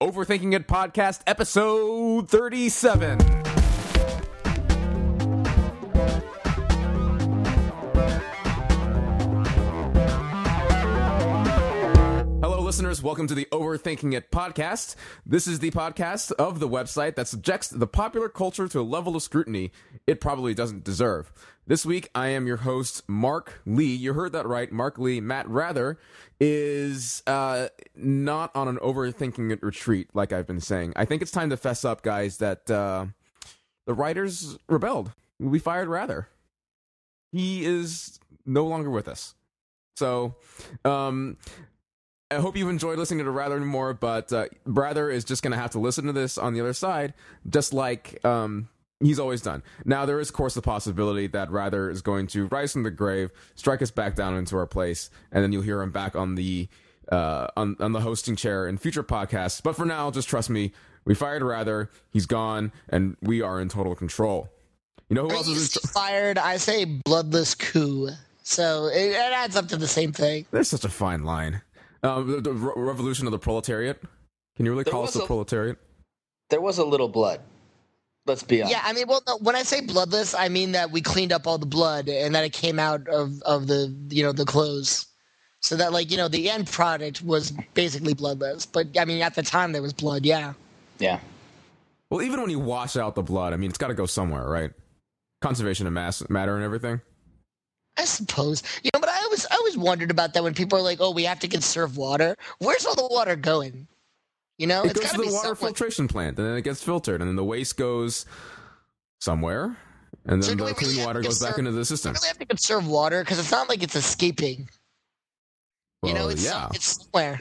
Overthinking It podcast, episode 37. Listeners. Welcome to the Overthinking It podcast. This is the podcast of the website that subjects the popular culture to a level of scrutiny it probably doesn't deserve. This week, I am your host, Mark Lee. You heard that right. Mark Lee. Matt Wrather is uh, not on an overthinking it retreat, like I've been saying. I think it's time to fess up, guys, that uh, the writers rebelled. We fired Wrather. He is no longer with us. So, um, I hope you've enjoyed listening to Rather more, but uh, Wrather is just going to have to listen to this on the other side, just like um, he's always done. Now, there is, of course, the possibility that Wrather is going to rise from the grave, strike us back down into our place, and then you'll hear him back on the uh, on, on the hosting chair in future podcasts. But for now, just trust me, we fired Wrather, he's gone, and we are in total control. You know who else is in fired? I say bloodless coup. So it, it adds up to the same thing. There's such a fine line. Um, the, the re- revolution of the proletariat. Can you really There call us the a- proletariat? There was a little blood. Let's be honest. Yeah, I mean, well, no, when I say bloodless, I mean that we cleaned up all the blood and that it came out of of the you know the clothes, so that like you know the end product was basically bloodless. But I mean, at the time there was blood. Yeah. Yeah. Well, even when you wash out the blood, I mean, it's got to go somewhere, right? Conservation of mass matter and everything. I suppose you know, but I always I always wondered about that when people are like, "Oh, we have to conserve water." Where's all the water going? You know, It it's goes to the water somewhere. filtration plant, and then it gets filtered, and then the waste goes somewhere, and then do the clean really water goes back into the We system. really have to conserve water because it's not like it's escaping. you know, it's yeah. it's somewhere.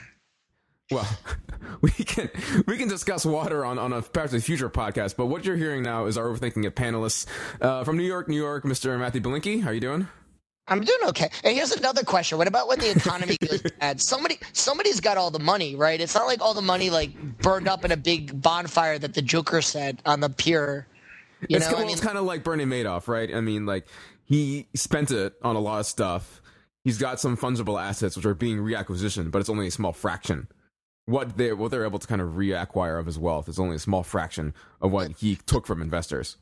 Well, we can we can discuss water on, on a perhaps a future podcast, but what you're hearing now is our overthinking of panelists uh, from New York, New York, Mr. Matthew Belinkie. How are you doing? I'm doing okay. And here's another question: What about when the economy goes bad? Somebody, somebody's got all the money, right? It's not like all the money like burned up in a big bonfire that the Joker said on the pier. You it's, know, well, I mean, it's kind of like Bernie Madoff, right? I mean, like he spent it on a lot of stuff. He's got some fungible assets which are being reacquisitioned, but it's only a small fraction. What they what they're able to kind of reacquire of his wealth is only a small fraction of what he took from investors.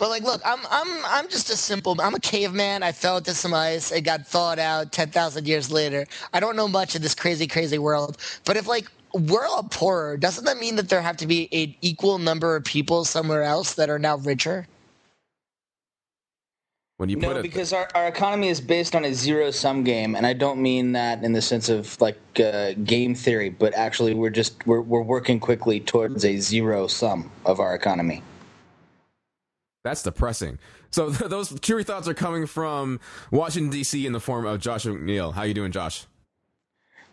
But like, look, I'm I'm I'm just a simple. I'm a caveman. I fell into some ice. It got thawed out ten thousand years later. I don't know much of this crazy, crazy world. But if like we're all poorer, doesn't that mean that there have to be an equal number of people somewhere else that are now richer? When you put No, it, because our, our economy is based on a zero sum game, and I don't mean that in the sense of like uh, game theory, but actually we're just we're we're working quickly towards a zero sum of our economy. That's depressing. So those cheery thoughts are coming from Washington D.C. in the form of Josh McNeil. How you doing, Josh?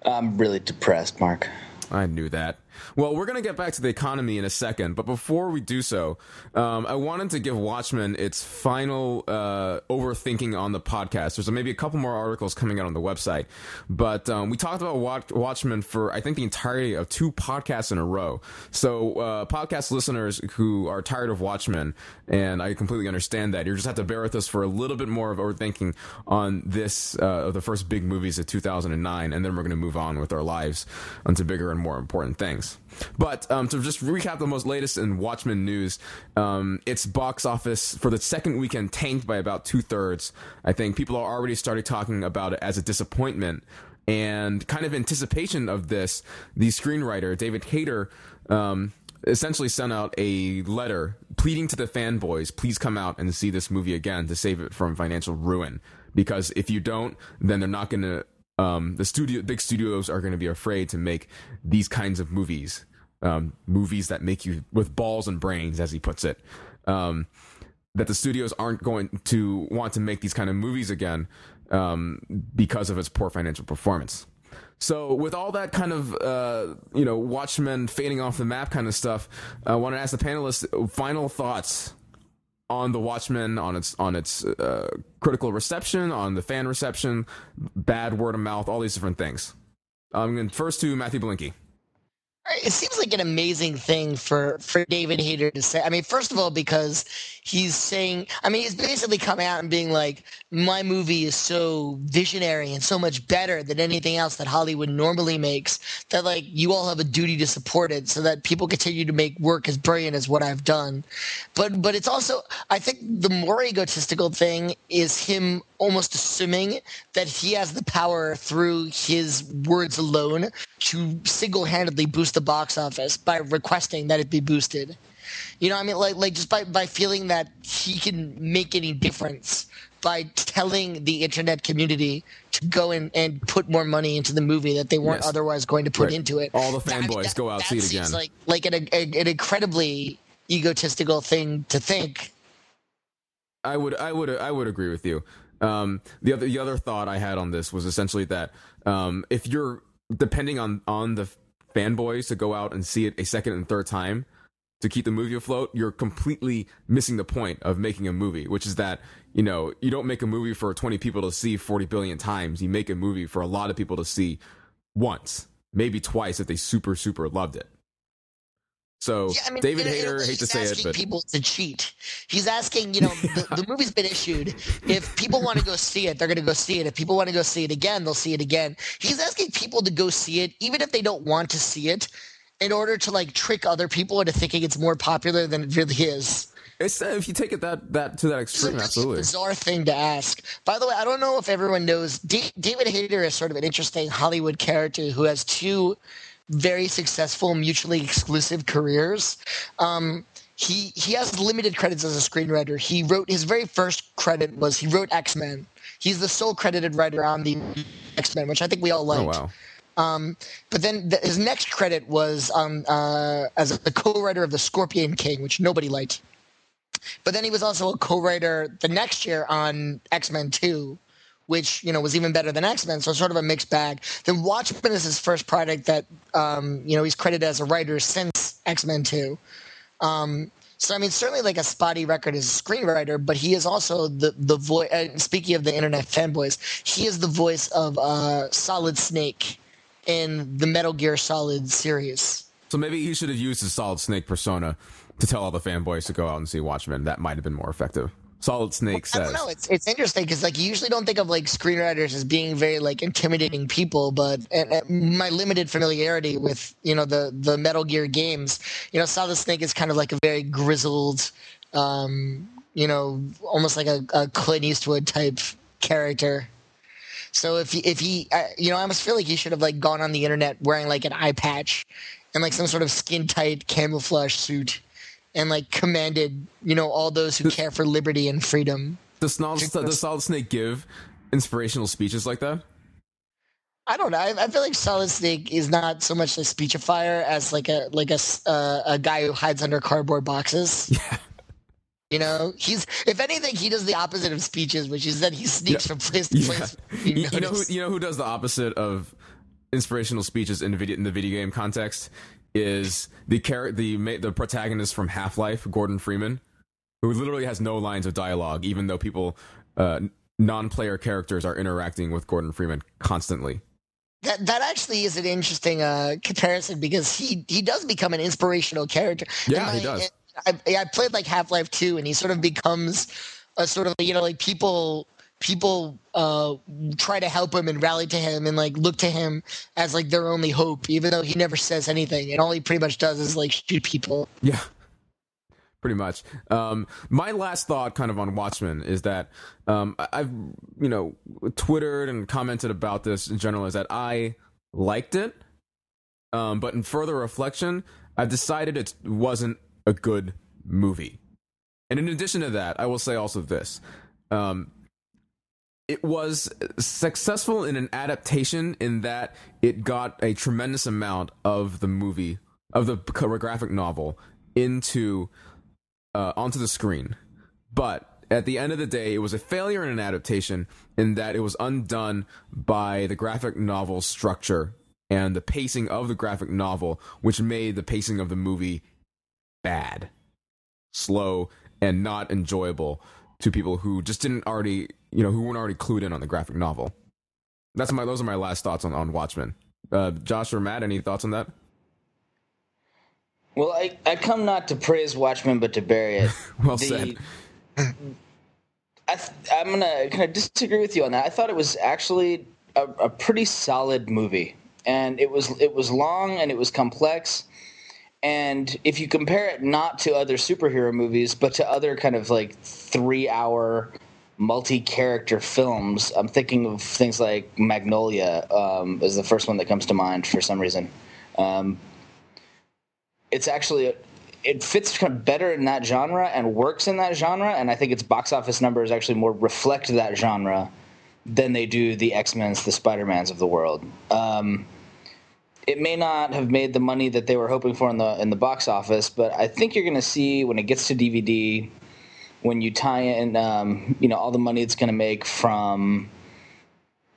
I'm really depressed, Mark. I knew that. Well, we're going to get back to the economy in a second, but before we do so, um, I wanted to give Watchmen its final uh, overthinking on the podcast. There's maybe a couple more articles coming out on the website, but um, we talked about Watch- Watchmen for I think the entirety of two podcasts in a row. So, uh, podcast listeners who are tired of Watchmen, and I completely understand that, you just have to bear with us for a little bit more of overthinking on this, uh, the first big movies of 2009, and then we're going to move on with our lives onto bigger and more important things. But um, to just recap the most latest in Watchmen news, um, its box office for the second weekend tanked by about two thirds. I think people are already started talking about it as a disappointment. And kind of anticipation of this, the screenwriter David Hayter um, essentially sent out a letter pleading to the fanboys, please come out and see this movie again to save it from financial ruin. Because if you don't, then they're not going to um, the studio, big studios are going to be afraid to make these kinds of movies, um, movies that make you with balls and brains, as he puts it. Um, that the studios aren't going to want to make these kind of movies again um, because of its poor financial performance. So, with all that kind of uh, you know Watchmen fading off the map kind of stuff, I want to ask the panelists final thoughts on the Watchmen, on its on its uh, critical reception, on the fan reception, bad word of mouth, all these different things. Um, and first to Matthew Blinky. It seems like an amazing thing for for David Hayter to say. I mean, first of all, because he's saying, I mean, he's basically coming out and being like, my movie is so visionary and so much better than anything else that Hollywood normally makes that like you all have a duty to support it so that people continue to make work as brilliant as what I've done. But but it's also I think the more egotistical thing is him almost assuming that he has the power through his words alone to single-handedly boost the box office by requesting that it be boosted. You know, I mean, like, like just by, by feeling that he can make any difference by telling the internet community to go in and put more money into the movie that they weren't Yes. otherwise going to put Right. into it. All the I mean, fanboys that- go out see it again. Like, like an, an incredibly egotistical thing to think. I would, I would, I would agree with you. Um, the other, the other thought I had on this was essentially that um, if you're depending on on the fanboys to go out and see it a second and third time to keep the movie afloat, you're completely missing the point of making a movie, which is that you know you don't make a movie for 20 people to see 40 billion times. You make a movie for a lot of people to see once, maybe twice if they super super loved it. So Yeah, I mean, David in a- in a Hayter, hate to say it, asking but people to cheat. He's asking, you know, the, the movie's been issued. If people want to go see it, they're going to go see it. If people want to go see it again, they'll see it again. He's asking people to go see it, even if they don't want to see it, in order to like trick other people into thinking it's more popular than it really is. it's, uh, if you take it that that to that It's a extreme, really absolutely. bizarre thing to ask. By the way, I don't know if everyone knows D- David Hayter is sort of an interesting Hollywood character who has two very successful, mutually exclusive careers. Um, he he has limited credits as a screenwriter. He wrote his very first credit was he wrote X Men. He's the sole credited writer on the X Men, which I think we all Oh liked. wow. Um, but then the, his next credit was um, uh, as the co-writer of the Scorpion King, which nobody liked. But then he was also a co-writer the next year on X Men Two, which you know was even better than X Men. So sort of a mixed bag. Then Watchmen is his first project that um, you know he's credited as a writer since X Men Two. Um, so I mean, certainly like a spotty record as a screenwriter, but he is also the the voice. Uh, speaking of the internet fanboys, he is the voice of uh, Solid Snake in the Metal Gear Solid series. So maybe he should have used his Solid Snake persona to tell all the fanboys to go out and see Watchmen. That might have been more effective. Solid Snake I says, I don't know. It's it's interesting because like you usually don't think of like screenwriters as being very like intimidating people, but and, and my limited familiarity with you know the the Metal Gear games, you know, Solid Snake is kind of like a very grizzled, um, you know, almost like a, a Clint Eastwood type character. So if he, if he, uh, you know, I almost feel like he should have like gone on the internet wearing like an eye patch and like some sort of skin tight camouflage suit, and like commanded, you know, all those who care for liberty and freedom. does, Solid, does Solid Snake give inspirational speeches like that? I don't know. I, I feel like Solid Snake is not so much a speechifier as like a like a uh, a guy who hides under cardboard boxes. Yeah. You know, he's if anything, he does the opposite of speeches, which is that he sneaks Yeah. from place to Yeah. place. You, you know who you know who does the opposite of inspirational speeches in video in the video game context is the char- the ma- the protagonist from Half Life, Gordon Freeman, who literally has no lines of dialogue, even though people uh, non-player characters are interacting with Gordon Freeman constantly. That that actually is an interesting uh, comparison because he he does become an inspirational character. Yeah, he I- does. I, I played like Half Life Two, and he sort of becomes a sort of you know like people people uh, try to help him and rally to him and like look to him as like their only hope, even though he never says anything, and all he pretty much does is like shoot people. Yeah. Pretty much. Um, my last thought, kind of on Watchmen, is that um, I've you know twittered and commented about this in general. Is that I liked it, um, but in further reflection, I've decided it wasn't a good movie. And in addition to that, I will say also this: um, it was successful in an adaptation in that it got a tremendous amount of the movie of the graphic novel into uh, onto the screen. But at the end of the day, it was a failure in an adaptation in that it was undone by the graphic novel structure and the pacing of the graphic novel, which made the pacing of the movie bad, slow, and not enjoyable to people who just didn't already, you know, who weren't already clued in on the graphic novel. That's my those are my last thoughts on on Watchmen. Uh, Josh or Matt, any thoughts on that? Well, I, I come not to praise Watchmen, but to bury it. well the, said. I I'm gonna kind of disagree with you on that. I thought it was actually a, a pretty solid movie, and it was it was long and it was complex. And if you compare it not to other superhero movies, but to other kind of like three hour multi-character films. I'm thinking of things like Magnolia um, is the first one that comes to mind for some reason. Um, it's actually it fits kind of better in that genre and works in that genre, and I think its box office numbers actually more reflect that genre than they do the X Men's, the Spider Mans of the world. Um, it may not have made the money that they were hoping for in the in the box office, but I think you're going to see when it gets to DVD when you tie in, um, you know, all the money it's going to make from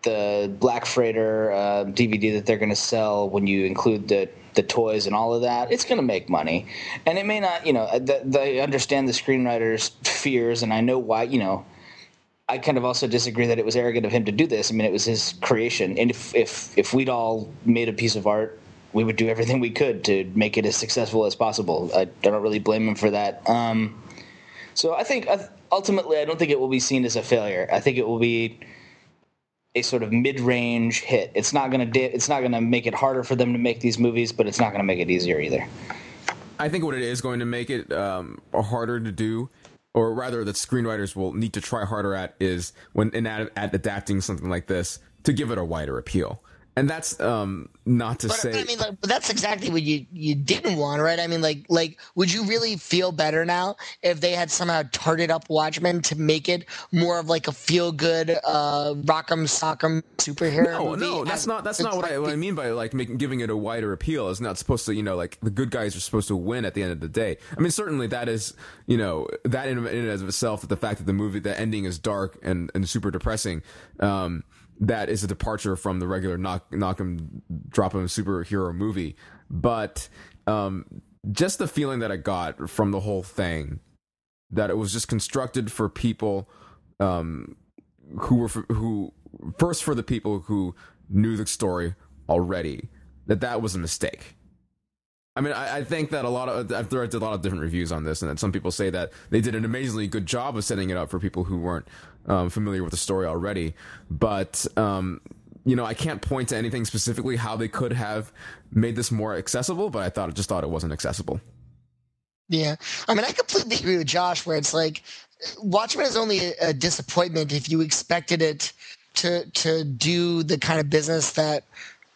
the Black Freighter uh, DVD that they're going to sell when you include the the toys and all of that, it's going to make money. And it may not, you know, they understand the screenwriter's fears, and I know why, you know. I kind of also disagree that it was arrogant of him to do this. I mean, it was his creation, and if if if we'd all made a piece of art, we would do everything we could to make it as successful as possible. I, I don't really blame him for that. Um, so I think ultimately, I don't think it will be seen as a failure. I think it will be a sort of mid-range hit. It's not going to it's not to make it harder for them to make these movies, but it's not going to make it easier either. I think what it is going to make it um, harder to do, or rather, that screenwriters will need to try harder at, is when in at, at adapting something like this to give it a wider appeal and that's um not to but, say i mean like, that's exactly what you you didn't want right? I mean like like would you really feel better now if they had somehow tarted up watchmen to make it more of like a feel good uh rock'em sock'em superhero no movie? no that's not that's not what I, what I mean by like making giving it a wider appeal. It's not supposed to you know like the good guys are supposed to win at the end of the day. I mean certainly that is you know that in, in and of itself the fact that the movie the ending is dark and and super depressing um that is a departure from the regular knock knock him drop him superhero movie. But um, just the feeling that i got from the whole thing that it was just constructed for people um, who were for, who first for the people who knew the story already that that was a mistake. I mean, I, I, think that a lot of I've read a lot of different reviews on this, and that some people say that they did an amazingly good job of setting it up for people who weren't um, familiar with the story already. But um, you know, I can't point to anything specifically how they could have made this more accessible. But I thought, just thought it wasn't accessible. Yeah, I mean, I completely agree with Josh. Where it's like, Watchmen is only a, a disappointment if you expected it to to do the kind of business that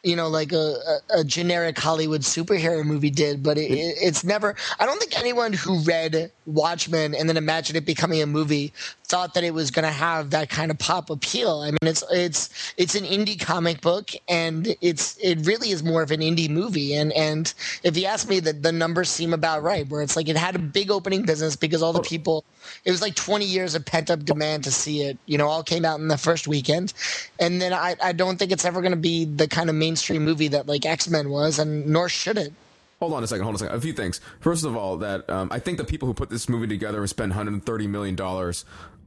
you know, like a, a, generic Hollywood superhero movie did, but it, it, it's never. I don't think anyone who read Watchmen and then imagined it becoming a movie thought that it was going to have that kind of pop appeal. I mean, it's it's it's an indie comic book, and it's it really is more of an indie movie. And and if you ask me, the the numbers seem about right. Where it's like it had a big opening business because all the people. It was like 20 years of pent up demand to see it. You know, all came out in the first weekend, and then I I don't think it's ever going to be the kind of mainstream movie that like X Men was, and nor should it. Hold on a second. Hold on a second. A few things. First of all, that um, I think the people who put this movie together and spent 130 million dollars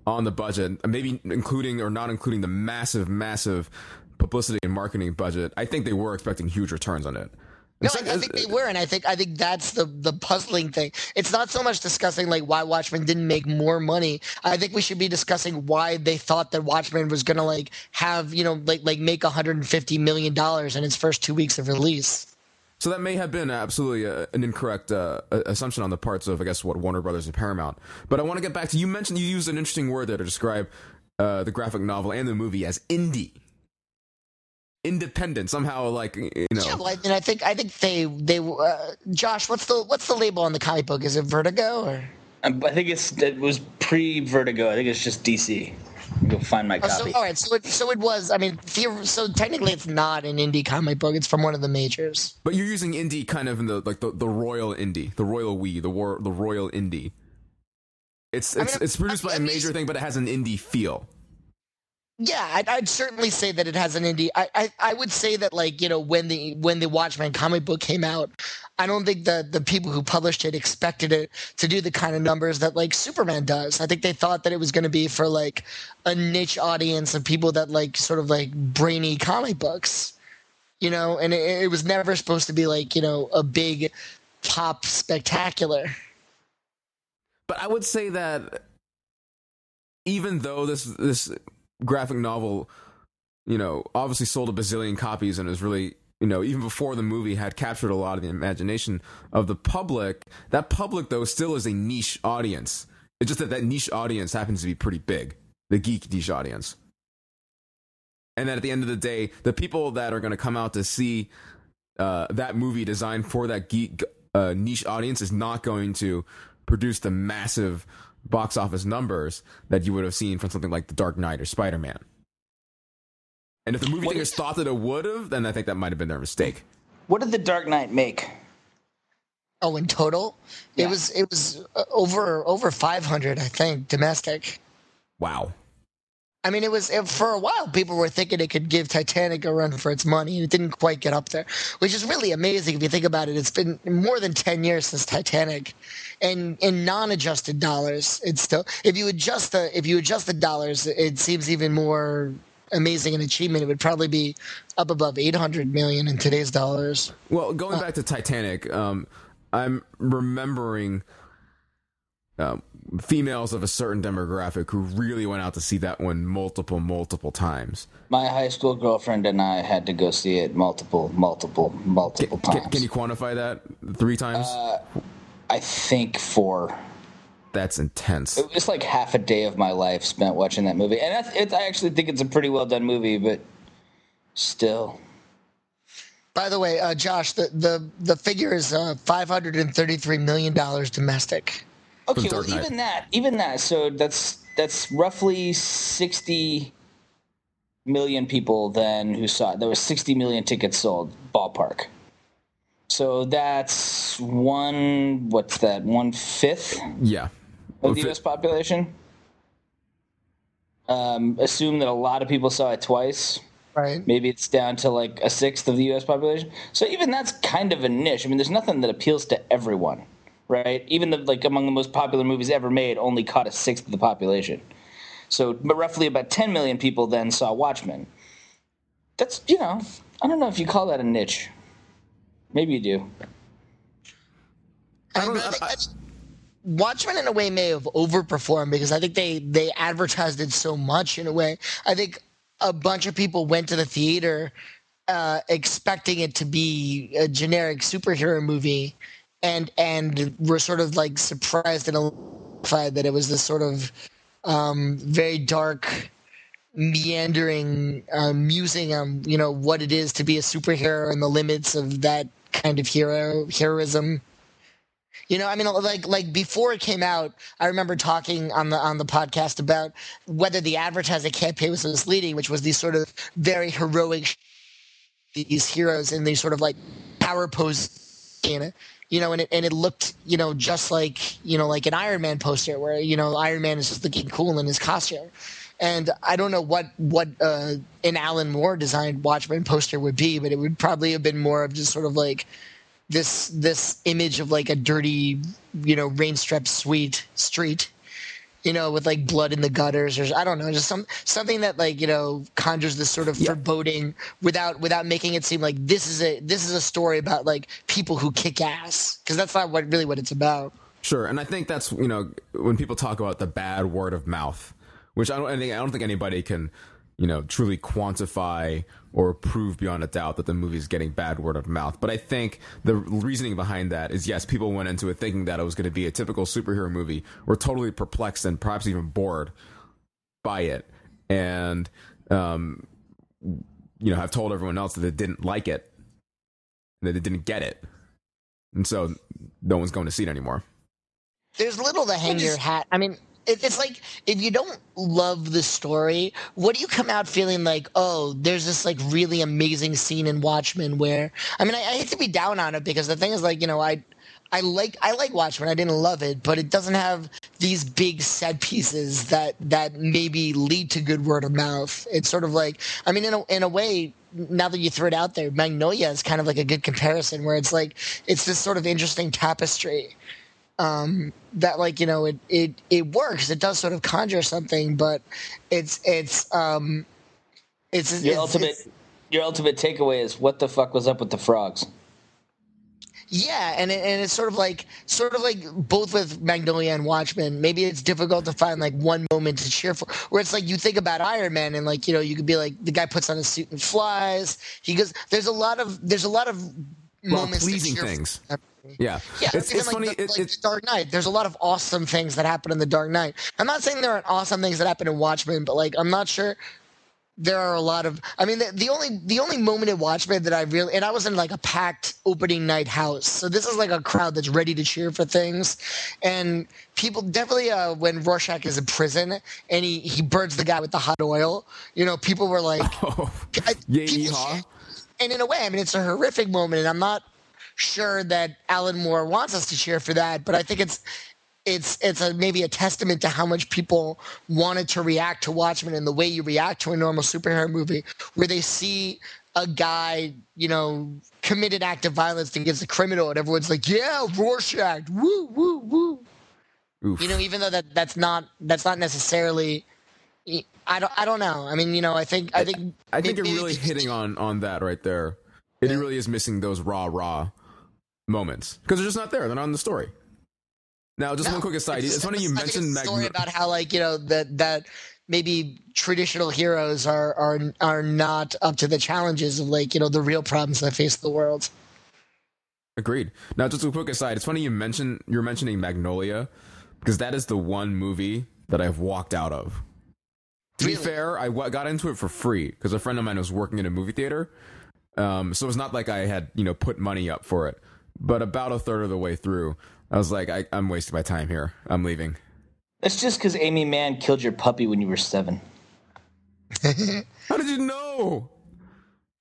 on the budget, maybe including or not including the massive, massive publicity and marketing budget, I think they were expecting huge returns on it. No, I, I, think they were, and I think I think that's the the puzzling thing. It's not so much discussing like why Watchmen didn't make more money. I think we should be discussing why they thought that Watchmen was gonna like have you know like like make 150 million dollars in its first two weeks of release. So that may have been absolutely a, an incorrect uh, assumption on the parts of, I guess, what Warner Brothers and Paramount. But I want to get back to you mentioned you used an interesting word there to describe uh, the graphic novel and the movie as indie, independent. Somehow, like you know. Yeah, well, I, mean, I think I think they they uh, Josh, what's the what's the label on the comic book? Is it Vertigo or? I think it's it was pre Vertigo. I think it's just DC. Go find my copy. Oh, so, all right, so it, so it was. I mean, so technically, it's not an indie comic book. It's from one of the majors. But you're using indie kind of in the like the, the royal indie, the royal we, the war, the royal indie. It's it's I mean, it's produced I, by a major thing, but it has an indie feel. Yeah, I'd, I'd, certainly say that it has an indie. I, I, I would say that like you know when the when the Watchmen comic book came out, I don't think the the people who published it expected it to do the kind of numbers that like Superman does. I think they thought that it was going to be for like a niche audience of people that like sort of like brainy comic books, you know. And it, it was never supposed to be like you know a big pop spectacular. But I would say that even though this this graphic novel, you know, obviously sold a bazillion copies and is really, you know, even before the movie had captured a lot of the imagination of the public, that public though still is a niche audience. It's just that that niche audience happens to be pretty big, the geek niche audience. And then at the end of the day, the people that are going to come out to see uh, that movie designed for that geek uh, niche audience is not going to produce the massive box office numbers that you would have seen from something like The Dark Knight or Spider Man. And if the movie What theaters is- thought that it would have, then I think that might have been their mistake. What did The Dark Knight make? Oh, in total, Yeah. it was it was uh, over over 500, I think, domestic. Wow. I mean, it was it, for a while. People were thinking it could give Titanic a run for its money. It didn't quite get up there, which is really amazing if you think about it. It's been more than ten years since Titanic, and in non-adjusted dollars, it's still. If you adjust the if you adjust the dollars, it seems even more amazing an achievement. It would probably be up above eight hundred million in today's dollars. Well, going back to Titanic, um, I'm remembering um, females of a certain demographic who really went out to see that one multiple, multiple times. My high school girlfriend and I had to go see it multiple, multiple, multiple Can, times. can you quantify that? Three times? I think four. That's intense. It was like half a day of my life spent watching that movie, and I, it, I actually think it's a pretty well done movie. But still, By the way, uh, Josh, the the the figure is uh, five hundred and thirty-three million dollars domestic. okay, well, Knight. even that, even that. So that's that's roughly sixty million people then who saw it. There was sixty million tickets sold, ballpark. So that's one. What's that? One fifth yeah. of the U.S. population. Um, assume that a lot of people saw it twice. Right. Maybe it's down to like a sixth of the U.S. population. So even that's kind of a niche. I mean, there's nothing that appeals to everyone, right? Even the like among the most popular movies ever made only caught a sixth of the population. So, but roughly about 10 million people then saw Watchmen. That's you know, I don't know if you call that a niche. Maybe you do. I mean, I think that's- Watchmen, in a way, may have overperformed because I think they they advertised it so much. In a way, I think a bunch of people went to the theater uh, expecting it to be a generic superhero movie, and and were sort of like surprised and horrified that it was this sort of um, very dark meandering um, musing on you know what it is to be a superhero and the limits of that kind of hero heroism you know, I mean, like like before it came out, I remember talking on the on the podcast about whether the advertising campaign was misleading, which was these sort of very heroic these heroes in these sort of like power pose in it. You know, and it and it looked, you know, just like you know, like an Iron Man poster where you know Iron Man is just looking cool in his costume. And I don't know what what uh, an Alan Moore designed Watchmen poster would be, but it would probably have been more of just sort of like this this image of like a dirty, you know, rain-swept sweet street, you know, with like blood in the gutters, or I don't know, just some something that like you know conjures this sort of foreboding without without making it seem like this is a this is a story about like people who kick ass because that's not what really what it's about. Sure, and I think that's you know when people talk about the bad word of mouth, which I don't I think I don't think anybody can you know truly quantify or prove beyond a doubt that the movie is getting bad word of mouth. But I think the reasoning behind that is yes, people went into it thinking that it was going to be a typical superhero movie, were totally perplexed and perhaps even bored by it, and um, you know have told everyone else that they didn't like it, that they didn't get it, and so no one's going to see it anymore. There's little to hang your hat. I mean, it, it's like if you don't love the story, what do you come out feeling like? Oh, there's this like really amazing scene in Watchmen where I mean, I, I hate to be down on it because the thing is like you know I. I like I like Watchmen. I didn't love it, but it doesn't have these big set pieces that that maybe lead to good word of mouth. It's sort of like I mean, in a in a way, now that you throw it out there, Magnolia is kind of like a good comparison, where it's like it's this sort of interesting tapestry um, that like you know it, it it works. It does sort of conjure something, but it's it's um, it's Your it's, ultimate, it's- your ultimate takeaway is what the fuck was up with the frogs? Yeah, and it, and it's sort of like sort of like both with Magnolia and Watchmen. Maybe it's difficult to find like one moment to cheer for. Where it's like you think about Iron Man and like you know you could be like the guy puts on a suit and flies. He goes. There's a lot of there's a lot of Well, moments to pleasing cheer for. Yeah, Yeah, it's, it's like funny. The, it, like it, the Dark Knight. There's a lot of awesome things that happen in the Dark Knight. I'm not saying there aren't awesome things that happen in Watchmen, but like I'm not sure there are a lot of. I mean, the, the only the only moment in Watchmen that I really and I was in like a packed opening night house, so this is like a crowd that's ready to cheer for things, and people definitely uh, when Rorschach is in prison and he he burns the guy with the hot oil. You know, people were like, oh, people- and in a way, I mean, it's a horrific moment, and I'm not sure that Alan Moore wants us to cheer for that, but I think it's it's it's a maybe a testament to how much people wanted to react to Watchmen and the way you react to a normal superhero movie, where they see a guy, you know, commit an act of violence against a criminal, and everyone's like, "Yeah, Rorschach, woo, woo, woo." Oof. You know, even though that that's not that's not necessarily. I don't. I don't know. I mean, you know, I think. I think. I think you're really hitting on on that right there. It Yeah. really is missing those raw raw moments because they're just not there. They're not in the story. Now, just No, one quick aside. It's, just- funny you mentioned it's a story about how like you know that that maybe traditional heroes are are are not up to the challenges of like you know the real problems that face the world. Agreed. Now, just a quick aside. It's funny you mentioned you're mentioning Magnolia because that is the one movie that I've walked out of. To be fair, I w- got into it for free because a friend of mine was working in a movie theater. Um, so it's not like I had you know put money up for it. But about a third of the way through, I was like, I, I'm wasting my time here. I'm leaving. That's just because Aimee Mann killed your puppy when you were seven. How did you know?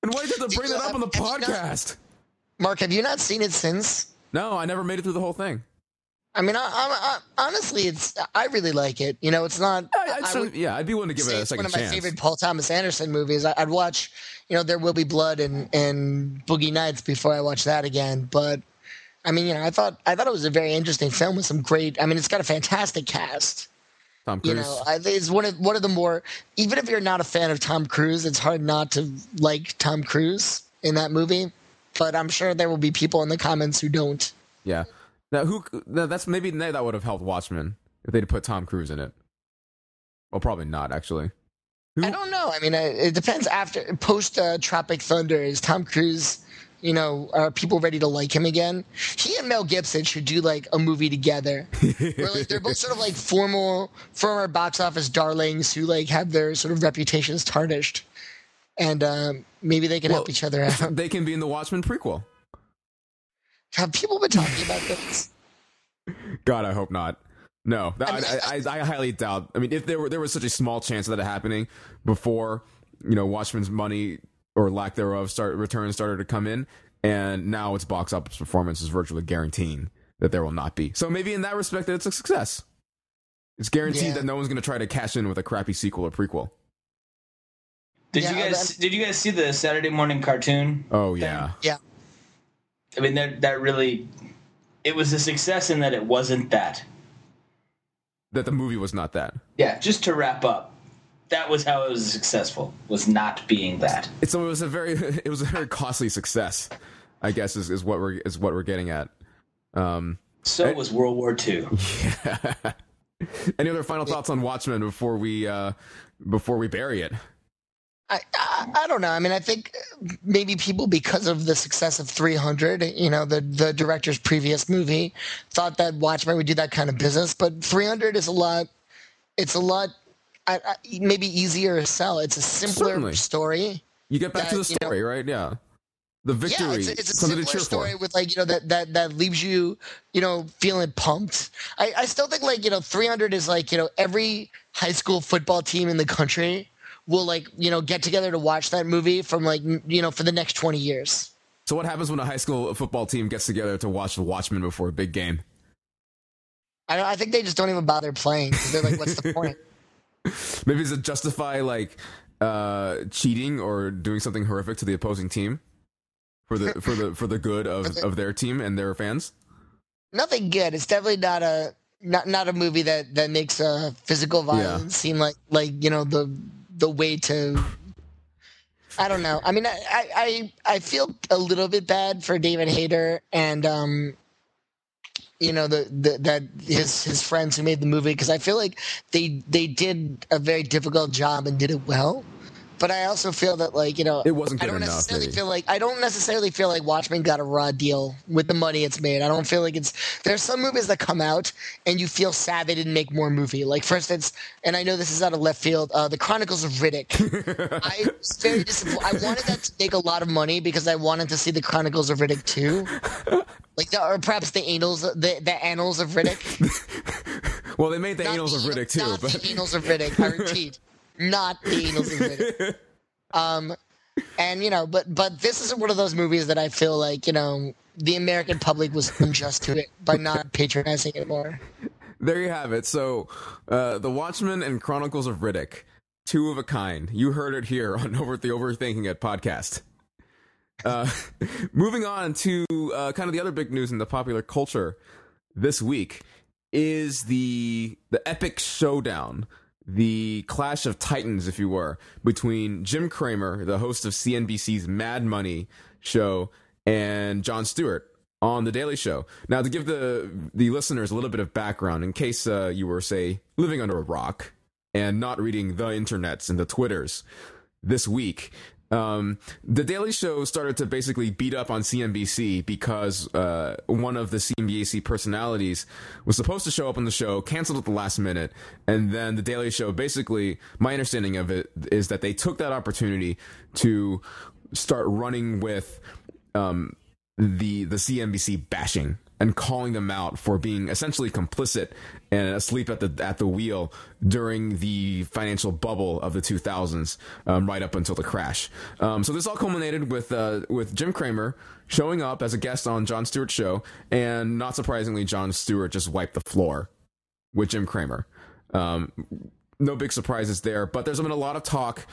And why did you have to bring that up on the Have you not- podcast? Mark, have you not seen it since? No, I never made it through the whole thing. I mean, I, I, I, honestly, it's I really like it. You know, it's not. Uh, I, I'd I would yeah, I'd be willing to give it a it's second one of my chance. favorite Paul Thomas Anderson movies. I, I'd watch, you know, There Will Be Blood and and Boogie Nights before I watch that again. But I mean, you know, I thought I thought it was a very interesting film with some great. I mean, it's got a fantastic cast. Tom Cruise. You know, I think it's one of one of the more. Even if you're not a fan of Tom Cruise, it's hard not to like Tom Cruise in that movie. But I'm sure there will be people in the comments who don't. yeah. Now, who? Now, that's maybe that would have helped Watchmen if they'd put Tom Cruise in it. Well, probably not actually. Who- I don't know. I mean, it, depends. After post uh, Tropic Thunder, is Tom Cruise? You know, are people ready to like him again? He and Mel Gibson should do like a movie together. where like they're both sort of like formal, former box office darlings who like have their sort of reputations tarnished, and um, maybe they can help each other out. they can be in the Watchmen prequel. Have people been talking about this? God, I hope not. No, that, I mean, I, I, I highly doubt. I mean, if there were there was such a small chance of that happening before, you know, Watchmen's money or lack thereof start returns started to come in, and now its box office performance is virtually guaranteeing that there will not be. So maybe in that respect, that it's a success. It's guaranteed Yeah. that no one's going to try to cash in with a crappy sequel or prequel. Did Yeah, you guys did you guys see the Saturday morning cartoon? Oh yeah, Yeah, I mean that that really it was a success in that it wasn't that. that the movie was not that. Yeah, just to wrap up. That was how it was successful. Was not being that. It's so it was a very it was a very costly success. I guess is, is what we're is what we're getting at. Um, So was World War II. Any other final thoughts on Watchmen before we uh, before we bury it? I, I I don't know. I mean, I think uh, maybe people, because of the success of 300, you know, the the director's previous movie, thought that Watchmen would do that kind of business. But 300 is a lot. It's a lot. I, I, maybe easier to sell. It's a simpler Certainly. story. You get back to the That, you know- story, right? Yeah, the victory, Yeah, it's, a- it's a something simpler to story for. with like you know that that that leaves you you know feeling pumped. I I still think like you know 300 is like you know every high school football team in the country will like you know get together to watch that movie from like you know for the next 20 years. So, what happens when a high school football team gets together to watch the Watchmen before a big game? I don't- I think they just don't even bother playing 'cause they're like, what's the point? Maybe does it justify like uh, cheating or doing something horrific to the opposing team for the for the for the good of, of their team and their fans? Nothing good. It's definitely not a not not a movie that that makes uh, physical violence seem like like you know the the way to I don't know. I mean, I, I I feel a little bit bad for David Hayter and um, you know the, the that his his friends who made the movie because I feel like they they did a very difficult job and did it well. But I also feel that like you know It wasn't I don't enough, necessarily maybe. feel like I don't necessarily feel like Watchmen got a raw deal with the money it's made. I don't feel like it's there's some movies that come out and you feel sad they didn't make more movie. Like for instance, and I know this is out of left field, uh, the Chronicles of Riddick. I was very disappointed. I wanted that to make a lot of money because I wanted to see the Chronicles of Riddick too. Like the, or perhaps the annals, the, the annals of Riddick. Well, they made the Not annals the of Riddick too, not but the annals of Riddick. I repeat, not the Riddick. Um, and you know, but but this is one of those movies that I feel like you know the American public was unjust to it by not patronizing it more. there you have it. So, uh, the Watchmen and Chronicles of Riddick, two of a kind. You heard it here on Over the Overthinking It podcast. Uh, moving on to uh, kind of the other big news in the popular culture this week is the the epic showdown, the clash of titans, if you were, between Jim Cramer, the host of CNBC's Mad Money show, and Jon Stewart on the Daily Show. Now, to give the the listeners a little bit of background, in case uh, you were say living under a rock and not reading the internets and the twitters this week. Um, the Daily Show started to basically beat up on CNBC because uh, one of the CNBC personalities was supposed to show up on the show, canceled at the last minute, and then the Daily Show basically, my understanding of it is that they took that opportunity to start running with um, the the CNBC bashing and calling them out for being essentially complicit and asleep at the at the wheel during the financial bubble of the 2000s, um, right up until the crash. Um, so this all culminated with uh, with Jim Cramer showing up as a guest on Jon Stewart's show, and not surprisingly, Jon Stewart just wiped the floor with Jim Cramer. Um, no big surprises there, but there's been a lot of talk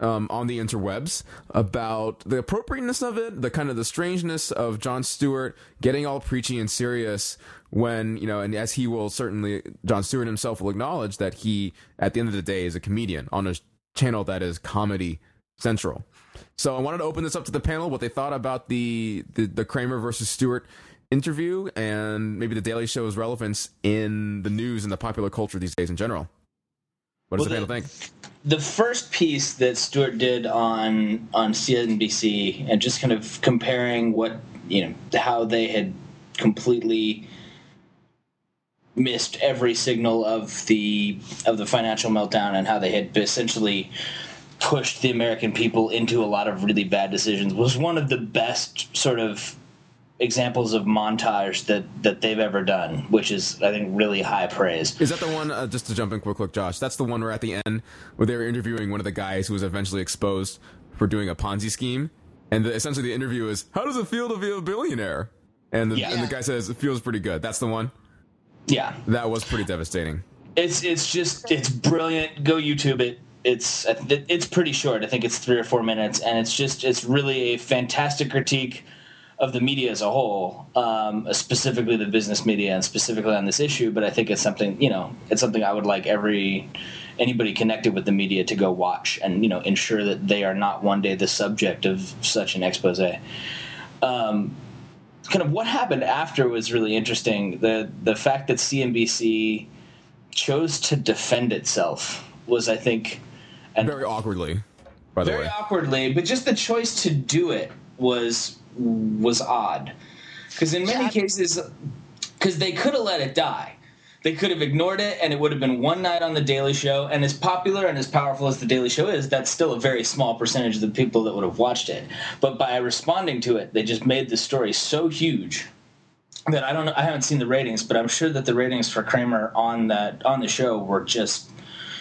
um, on the interwebs about the appropriateness of it, the kind of the strangeness of Jon Stewart getting all preachy and serious when you know, and as he will certainly, Jon Stewart himself will acknowledge that he, at the end of the day, is a comedian on a channel that is Comedy Central. So I wanted to open this up to the panel, what they thought about the the, the Cramer versus Stewart interview, and maybe the Daily Show's relevance in the news and the popular culture these days in general. What does Well, the the- panel think? The first piece that Stewart did on on CNBC and just kind of comparing what you know how they had completely missed every signal of the of the financial meltdown and how they had essentially pushed the American people into a lot of really bad decisions was one of the best sort of examples of montage that that they've ever done which is i think really high praise Is that the one? Uh, just to jump in quick, quick, Josh. That's the one where at the end where they were interviewing one of the guys who was eventually exposed for doing a Ponzi scheme, and the, essentially the interview is, "How does it feel to be a billionaire?" And the, Yeah. and the guy says, "It feels pretty good." That's the one. yeah That was pretty devastating. It's it's just it's brilliant. Go YouTube it. It's it's pretty short. I think it's three or four minutes, and it's just it's really a fantastic critique of the media as a whole, um, specifically the business media, and specifically on this issue. But I think it's something you know it's something I would like every anybody connected with the media to go watch and you know ensure that they are not one day the subject of such an expose. Um, kind of what happened after was really interesting. The the fact that CNBC chose to defend itself was, I think, an Very awkwardly, by the way. very way. awkwardly, but just the choice to do it was was odd. Because in many Yeah. cases, because they could have let it die. They could have ignored it, and it would have been one night on the Daily Show. And as popular and as powerful as the Daily Show is, that's still a very small percentage of the people that would have watched it. But by responding to it, they just made the story so huge that I don't know. I haven't seen the ratings, but I'm sure that the ratings for Cramer on that on the show were just,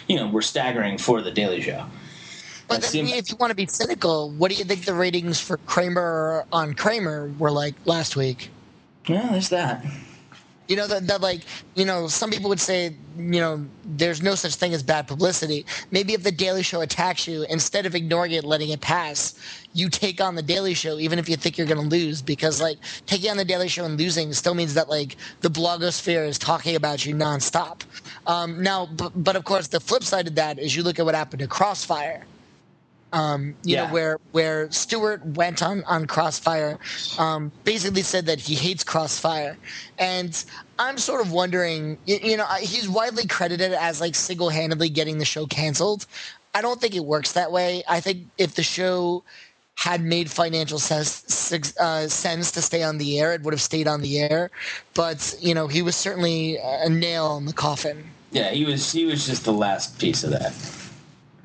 you know, were staggering for the Daily Show. But then, seemed- if you want to be cynical, what do you think the ratings for Cramer on Cramer were like last week? Yeah, there's that. You know that, that like you know some people would say you know there's no such thing as bad publicity. Maybe if the Daily Show attacks you, instead of ignoring it, letting it pass, you take on the Daily Show, even if you think you're going to lose, because like taking on the Daily Show and losing still means that like the blogosphere is talking about you nonstop. Um, now, but, but of course, the flip side of that is you look at what happened to Crossfire. Um, you Yeah. know where where Stewart went on on Crossfire, um, basically said that he hates Crossfire, and I'm sort of wondering, you, you know, he's widely credited as like single handedly getting the show canceled. I don't think it works that way. I think if the show had made financial sense, uh, sense to stay on the air, it would have stayed on the air. But you know, he was certainly a nail in the coffin. Yeah, he was he was just the last piece of that.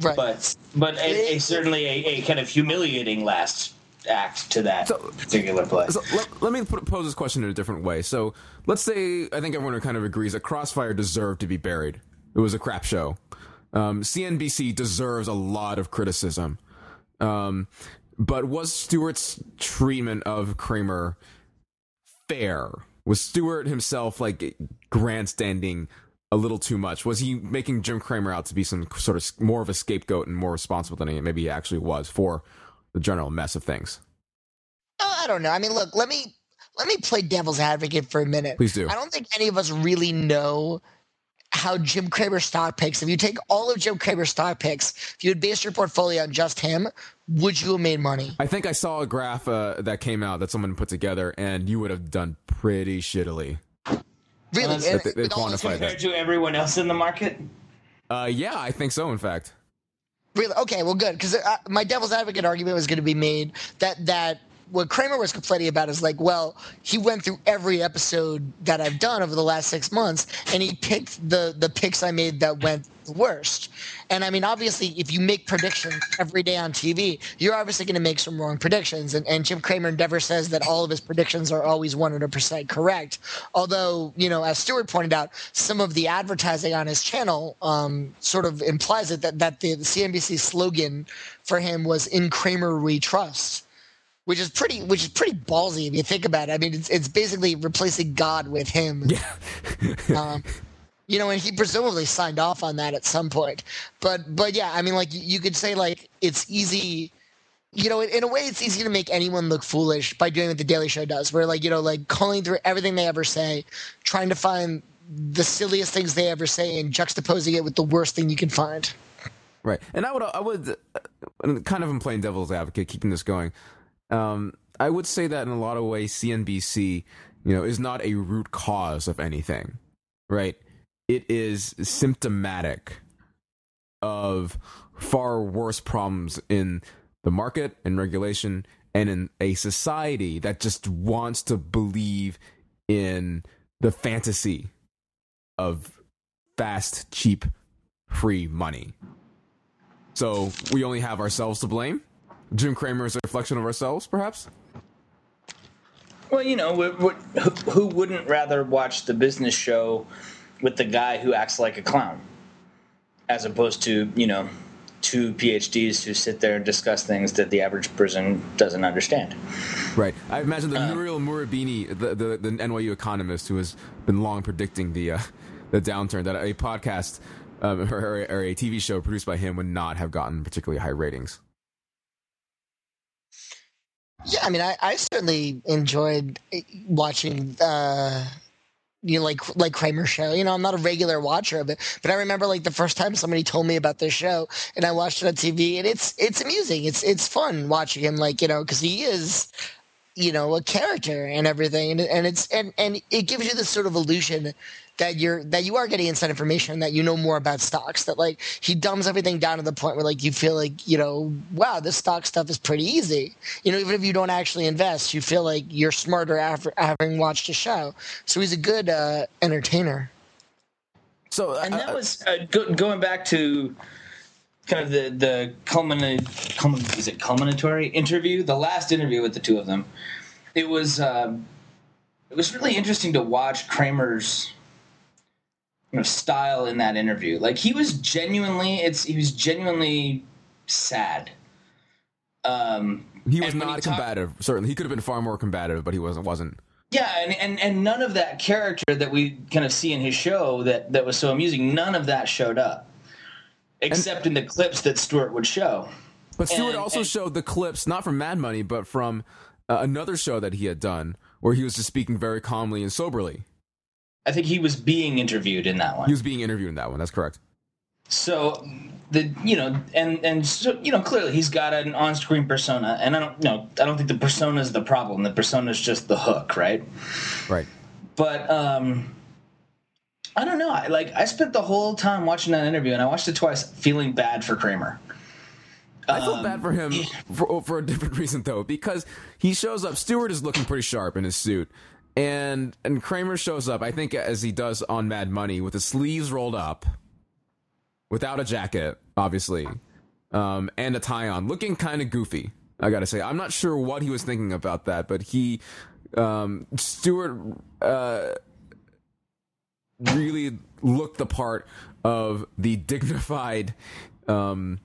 Right. But but a, a, certainly a, a kind of humiliating last act to that So- particular play. So let, let me put, pose this question in a different way. So let's say I think everyone kind of agrees that Crossfire deserved to be buried. It was a crap show. Um, CNBC deserves a lot of criticism. Um, but was Stewart's treatment of Cramer fair? Was Stewart himself like grandstanding a little too much? Was he making Jim Cramer out to be some sort of more of a scapegoat and more responsible than he maybe he actually was for the general mess of things? Uh, I don't know. I mean, look, let me let me play devil's advocate for a minute. Please do. I don't think any of us really know how Jim Cramer stock picks. If you take all of Jim Cramer's stock picks, if you had based your portfolio on just him, would you have made money? I think I saw a graph uh, that came out that someone put together, and you would have done pretty shittily. Really? that's- they- they with all this- quantify that. Compared to everyone else in the market, Uh, yeah, I think so. In fact, Really? Okay, well, good. Because uh, my devil's advocate argument was going to be made that that what Cramer was complaining about is like, well, he went through every episode that I've done over the last six months, and he picked the the picks I made that went the worst. And I mean, obviously, if you make predictions every day on TV, you're obviously going to make some wrong predictions. And, and Jim Cramer never says that all of his predictions are always 100% correct. Although, you know, as Stewart pointed out, some of the advertising on his channel um, sort of implies it that, that the, CNBC slogan for him was "In Cramer We Trust." Which is pretty, which is pretty ballsy if you think about it. I mean, it's it's basically replacing God with him. yeah, Um, you know, and he presumably signed off on that at some point. But but yeah, I mean, like you, you could say like it's easy. You know, in, in a way, it's easy to make anyone look foolish by doing what the Daily Show does, where like you know, like calling through everything they ever say, trying to find the silliest things they ever say, and juxtaposing it with the worst thing you can find. right. And I would, I would, uh, kind of in playing devil's advocate, keeping this going. Um, I would say that in a lot of ways, CNBC, you know, is not a root cause of anything, right? It is symptomatic of far worse problems in the market and regulation and in a society that just wants to believe in the fantasy of fast, cheap, free money. So we only have ourselves to blame. Jim Cramer is a reflection of ourselves, perhaps. well, you know, what, what, who, wouldn't rather watch the business show with the guy who acts like a clown, as opposed to you know two PhDs who sit there and discuss things that the average person doesn't understand. Right. I imagine the Nouriel Roubini, the, the the NYU economist who has been long predicting the uh, the downturn, that a podcast um, or, or a TV show produced by him would not have gotten particularly high ratings. Yeah, I mean, I, I certainly enjoyed eh, watching, uh, you know, like like Cramer show. You know, I'm not a regular watcher of it, but I remember like the first time somebody told me about this show, and I watched it on TV, and it's it's amusing. It's it's fun watching him, like you know, because he is, you know, a character and everything, and and it's and and it gives you this sort of illusion that you're that you are getting inside information that you know more about stocks that like he dumbs everything down to the point where like you feel like you know wow this stock stuff is pretty easy. You know even if you don't actually invest you feel like you're smarter after having watched a show. So he's a good uh, entertainer. So, And uh, that was uh, go, going back to kind of the the culminate, culmin, is it culminatory interview, the last interview with the two of them. It was um, it was really interesting to watch Cramer's you know style in that interview. Like he was genuinely, it's he was genuinely sad. Um, he was not he talked- combative. Certainly, he could have been far more combative, but he wasn't. Wasn't. Yeah, and, and and none of that character that we kind of see in his show that that was so amusing, none of that showed up, except in the clips that Stewart would show. But Stewart And- also and- showed the clips not from Mad Money, but from uh, another show that he had done, where he was just speaking very calmly and soberly. I think he was being interviewed in that one. He was being interviewed in that one. That's correct. So the you know and and so, you know clearly he's got an on-screen persona, and I don't know I don't think the persona is the problem. The persona is just the hook, right? Right. But um, I don't know. I, like I spent the whole time watching that interview, and I watched it twice, feeling bad for Cramer. I feel bad for him for, for a different reason though, because he shows up. Stewart is looking pretty sharp in his suit, and and Cramer shows up. I think as he does on Mad Money, with his sleeves rolled up, without a jacket, obviously, um, and a tie on, looking kind of goofy. I gotta say, I'm not sure what he was thinking about that, but he, um, Stewart, uh, really looked the part of the dignified, um,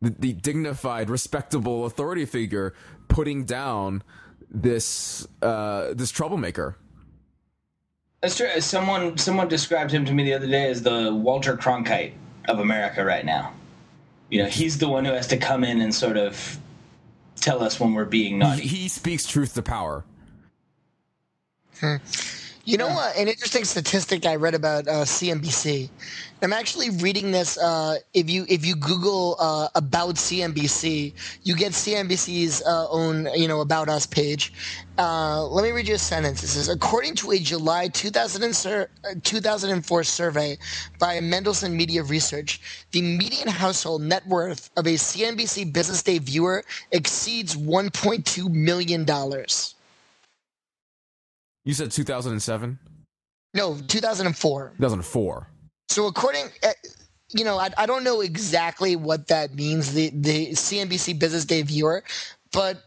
the, the dignified, respectable authority figure putting down this uh, this troublemaker. That's true. Someone someone described him to me the other day as the Walter Cronkite of America right now. You know, he's the one who has to come in and sort of tell us when we're being naughty. He speaks truth to power. You know what? An interesting statistic I read about uh, CNBC. I'm actually reading this. Uh, if you if you Google uh, about CNBC, you get CNBC's uh, own you know about us page. Uh, let me read you a sentence. It says, according to a July 2000 sur- 2004 survey by Mendelsohn Media Research, the median household net worth of a CNBC Business Day viewer exceeds 1.2 million dollars. You said 2007, No, 2004. 2004. So according, uh, you know, I, I don't know exactly what that means. The the CNBC Business Day viewer, but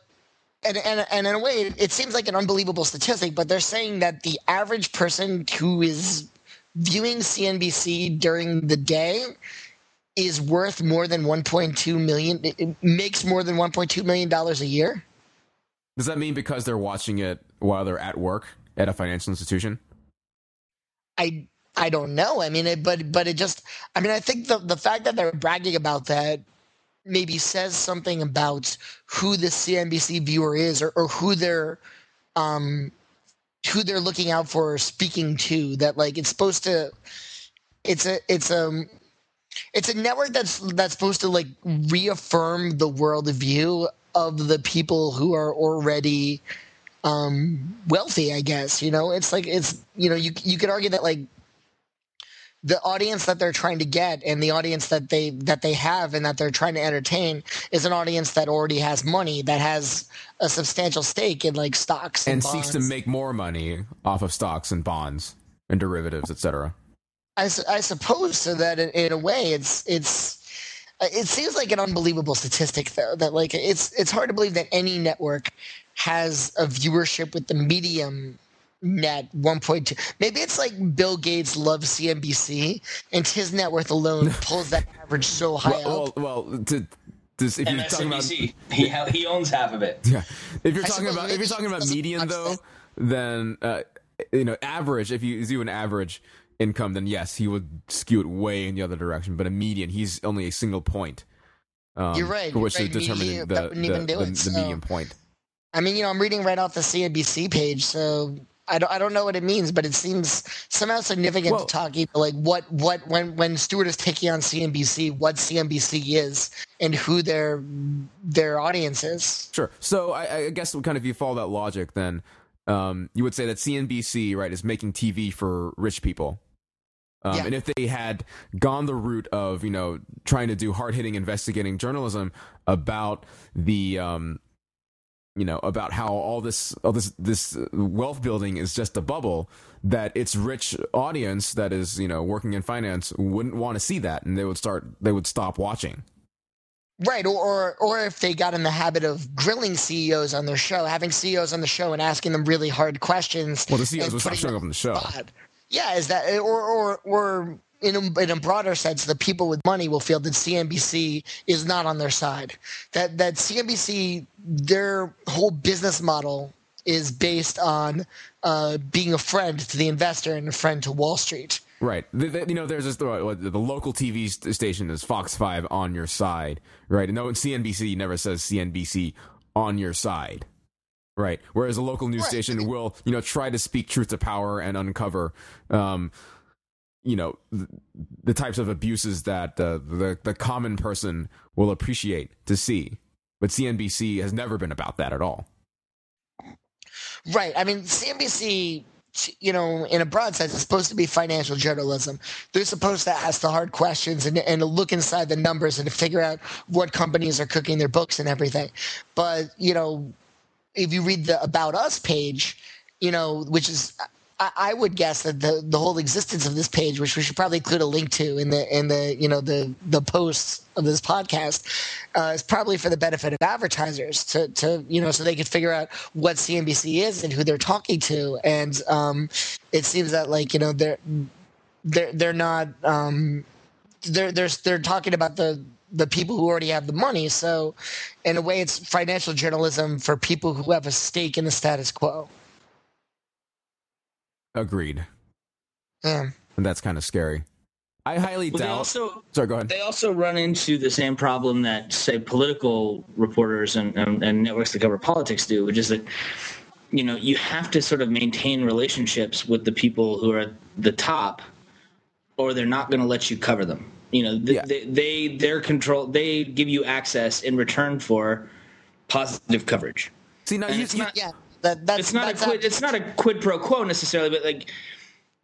and and and in a way, it seems like an unbelievable statistic. But they're saying that the average person who is viewing CNBC during the day is worth more than 1.2 million. It makes more than 1.2 million dollars a year. Does that mean because they're watching it while they're at work at a financial institution? I I don't know. I mean, it, but but it just. I mean, I think the the fact that they're bragging about that maybe says something about who the CNBC viewer is, or, or who they're um who they're looking out for or speaking to. That like it's supposed to. It's a it's a it's a network that's that's supposed to like reaffirm the worldview of the people who are already um, wealthy. I guess you know it's like it's you know you you could argue that like the audience that they're trying to get and the audience that they that they have and that they're trying to entertain is an audience that already has money that has a substantial stake in like stocks and, And seeks to make more money off of stocks and bonds and derivatives, etc. I, su- I suppose so that in, in a way it's it's it seems like an unbelievable statistic though that like it's it's hard to believe that any network has a viewership with the medium net 1.2 maybe it's like bill gates loves cnbc and his net worth alone pulls that average so high Well, up well, well to, to, if you're talking about MSNBC, he ha- he owns half of it. Yeah. If you're I talking about if you're talking about median though, this. then uh, you know average. If you do an average income, then yes, he would skew it way in the other direction. But a median, he's only a single point. Um, You're right, For which you're to right. determine Median- the the, the, it, the so- median point. I mean you know i'm reading right off the cnbc page so I don't, I don't know what it means, but it seems somehow significant to talk about like what, what when when Stewart is taking on CNBC, what CNBC is, and who their their audience is. Sure. So I, I guess kind of if you follow that logic, then um, you would say that CNBC right is making TV for rich people. Um, Yeah. And if they had gone the route of you know trying to do hard hitting investigating journalism about the um, you know about how all this all this this uh, wealth building is just a bubble that its rich audience that is you know working in finance wouldn't want to see that and they would start they would stop watching Right, or, or or if they got in the habit of grilling CEOs on their show, having CEOs on the show and asking them really hard questions. well the CEOs would stop showing up on the show. Yeah, is that or or or in a, in a broader sense, the people with money will feel that CNBC is not on their side. That that CNBC their whole business model is based on uh, being a friend to the investor and a friend to Wall Street. Right. The, the, you know, there's this the, the local TV station is Fox Five on your side, right? And no, CNBC never says CNBC on your side, right? Whereas a local news Right. station will, you know, try to speak truth to power and uncover, um, you know the, the types of abuses that uh, the the common person will appreciate to see. But CNBC has never been about that at all. Right. I mean, CNBC, you know, in a broad sense, is supposed to be financial journalism. They're supposed to ask the hard questions and, and look inside the numbers and to figure out what companies are cooking their books and everything. But, you know, if you read the About Us page, you know, which is I, would guess that the, the whole existence of this page, which we should probably include a link to in the in the you know the the posts of this podcast, uh, is probably for the benefit of advertisers to to you know so they could figure out what CNBC is and who they're talking to, and um, it seems that like you know they're they're they're not um, they're they're they're talking about the the people who already have the money. So, in a way, it's financial journalism for people who have a stake in the status quo. Agreed. Yeah. And that's kind of scary. I highly well, doubt. also, Sorry, go ahead. They also run into the same problem that, say, political reporters and, and, and networks that cover politics do, which is that you know you have to sort of maintain relationships with the people who are at the top, or they're not going to let you cover them. You know, th- Yeah. they, they their control. They give you access in return for positive coverage. See now, you, it's you- not- Yeah. That, that's it's not a quid, it's not a quid pro quo necessarily, but like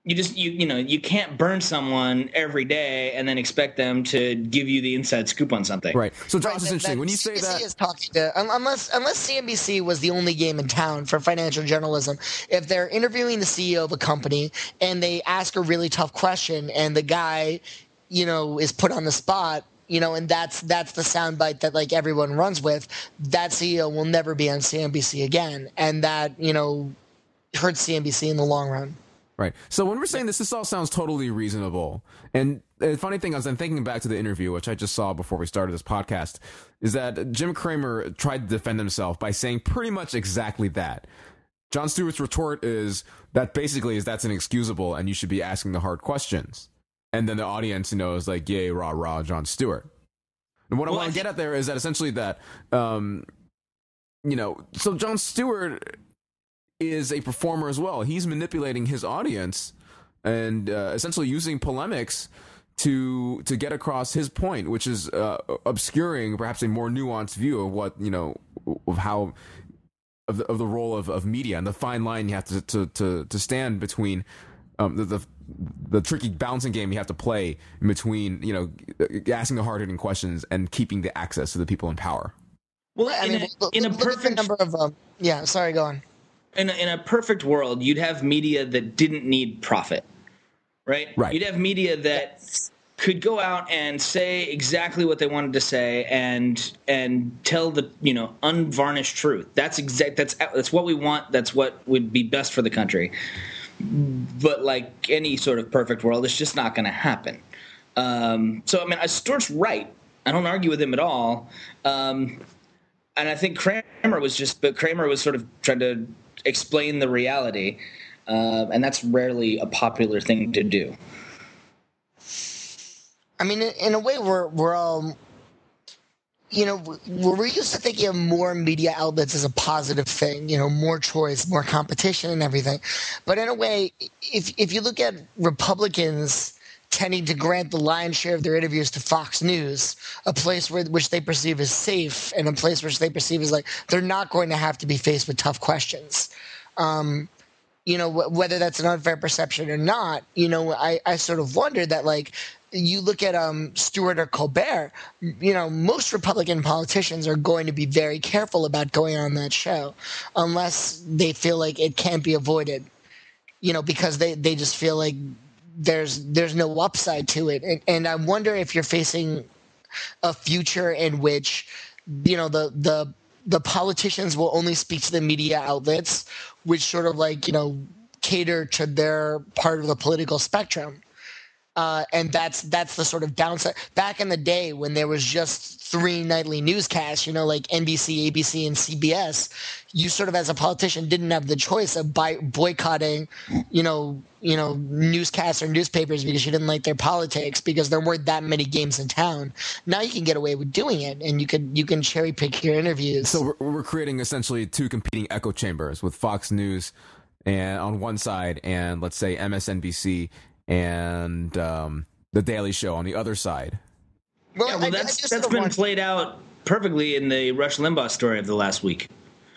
you just you you know you can't burn someone every day and then expect them to give you the inside scoop on something. right. So, Josh, Right, it's that- interesting when you say CNBC that. is talking to un- unless unless CNBC was the only game in town for financial journalism. If they're interviewing the CEO of a company and they ask a really tough question and the guy, you know, is put on the spot, you know, and that's that's the soundbite that like everyone runs with. That CEO will never be on CNBC again, and that you know hurts CNBC in the long run. Right. So when we're saying this, this all sounds totally reasonable. And the funny thing is, I'm thinking back to the interview, which I just saw before we started this podcast, is that Jim Cramer tried to defend himself by saying pretty much exactly that. Jon Stewart's retort is that basically is that's inexcusable and you should be asking the hard questions. And then the audience, you know, is like, yay, rah, rah, Jon Stewart. And what Well, I I want to get at there is that essentially that, um, you know, so Jon Stewart is a performer as well. He's manipulating his audience and uh, essentially using polemics to to get across his point, which is uh, obscuring perhaps a more nuanced view of what you know of how of the, of the role of, of media and the fine line you have to to to, to stand between um, the, the the tricky balancing game you have to play in between you know asking the hard hitting questions and keeping the access to the people in power. Well, I in, mean, a, look, in a look at perfect number of um, yeah. Sorry, go on. in a, in a perfect world, you'd have media that didn't need profit, right? Right. You'd have media that could go out and say exactly what they wanted to say and and tell the you know unvarnished truth. That's exact. That's that's what we want. That's what would be best for the country. But like any sort of perfect world, it's just not going to happen. Um, so I mean, Stewart's right. I don't argue with him at all. Um, and I think Cramer was just, but Cramer was sort of trying to explain the reality, uh, and that's rarely a popular thing to do. I mean, in, in a way, we're we're all, you know, we're, used to thinking of more media outlets as a positive thing. You know, more choice, more competition, and everything. But in a way, if if you look at Republicans tending to grant the lion's share of their interviews to Fox News, a place where which they perceive as safe, and a place which they perceive as like they're not going to have to be faced with tough questions. Um, you know, wh- whether that's an unfair perception or not, you know, I, I sort of wonder that, like, you look at um, Stewart or Colbert, you know, most Republican politicians are going to be very careful about going on that show unless they feel like it can't be avoided, you know, because they, they just feel like there's there's no upside to it. And, and I wonder if you're facing a future in which, you know, the, the, the politicians will only speak to the media outlets, which sort of like, you know, cater to their part of the political spectrum. Uh, and that's that's the sort of downside. Back in the day when there was just three nightly newscasts, you know, like NBC, ABC, and CBS, you sort of as a politician didn't have the choice of by, boycotting, you know, you know, newscasts or newspapers because you didn't like their politics because there weren't that many games in town. Now you can get away with doing it, and you can you can cherry pick your interviews. So we're, we're creating essentially two competing echo chambers with Fox News and on one side and let's say MSNBC and um, the Daily Show on the other side. Well, yeah, well, I, that's I that's been want... played out perfectly in the Rush Limbaugh story of the last week.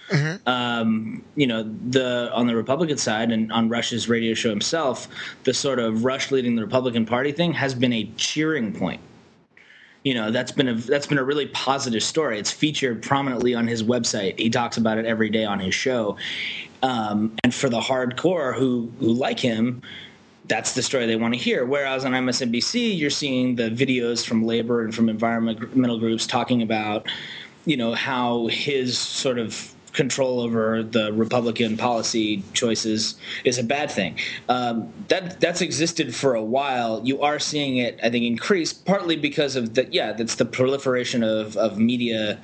Mm-hmm. Um, you know, the on the Republican side and on Rush's radio show himself, the sort of Rush leading the Republican Party thing has been a cheering point. You know, that's been a that's been a really positive story. It's featured prominently on his website. He talks about it every day on his show. Um, and for the hardcore who who like him, that's the story they want to hear. Whereas on MSNBC, you're seeing the videos from labor and from environmental groups talking about, you know, how his sort of control over the Republican policy choices is a bad thing. Um, that that's existed for a while. You are seeing it, I think, increase partly because of the yeah, that's the proliferation of of media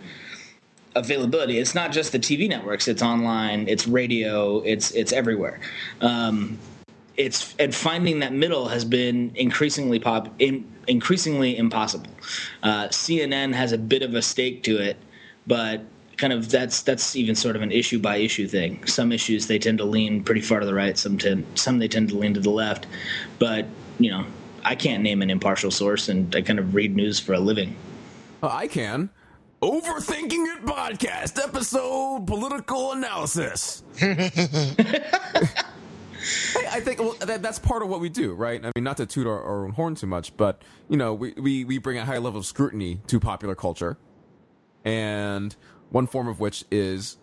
availability. It's not just the TV networks; it's online, it's radio, it's it's everywhere. Um, it's and finding that middle has been increasingly pop in, increasingly impossible. Uh, CNN has a bit of a stake to it, but kind of that's that's even sort of an issue by issue thing. Some issues they tend to lean pretty far to the right. Some tend some they tend to lean to the left. But you know, I can't name an impartial source, and I kind of read news for a living. Uh, I can. Overthinking It podcast episode political analysis. I think well, that, that's part of what we do, right? I mean, not to toot our, our own horn too much, but you know, we, we, we bring a high level of scrutiny to popular culture, and one form of which is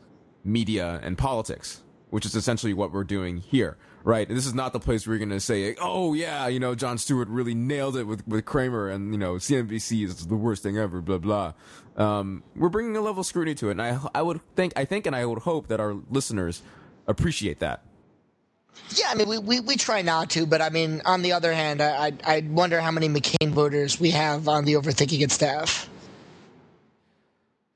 media and politics, which is essentially what we're doing here, right? And this is not the place where you're going to say, "Oh yeah, you know, Jon Stewart really nailed it with with Cramer," and you know, CNBC is the worst thing ever, blah blah. Um, we're bringing a level of scrutiny to it, and I I would think I think and I would hope that our listeners appreciate that yeah, I mean, we, we, we try not to, but I mean, on the other hand, I, I, I wonder how many McCain voters we have on the Overthinking It staff.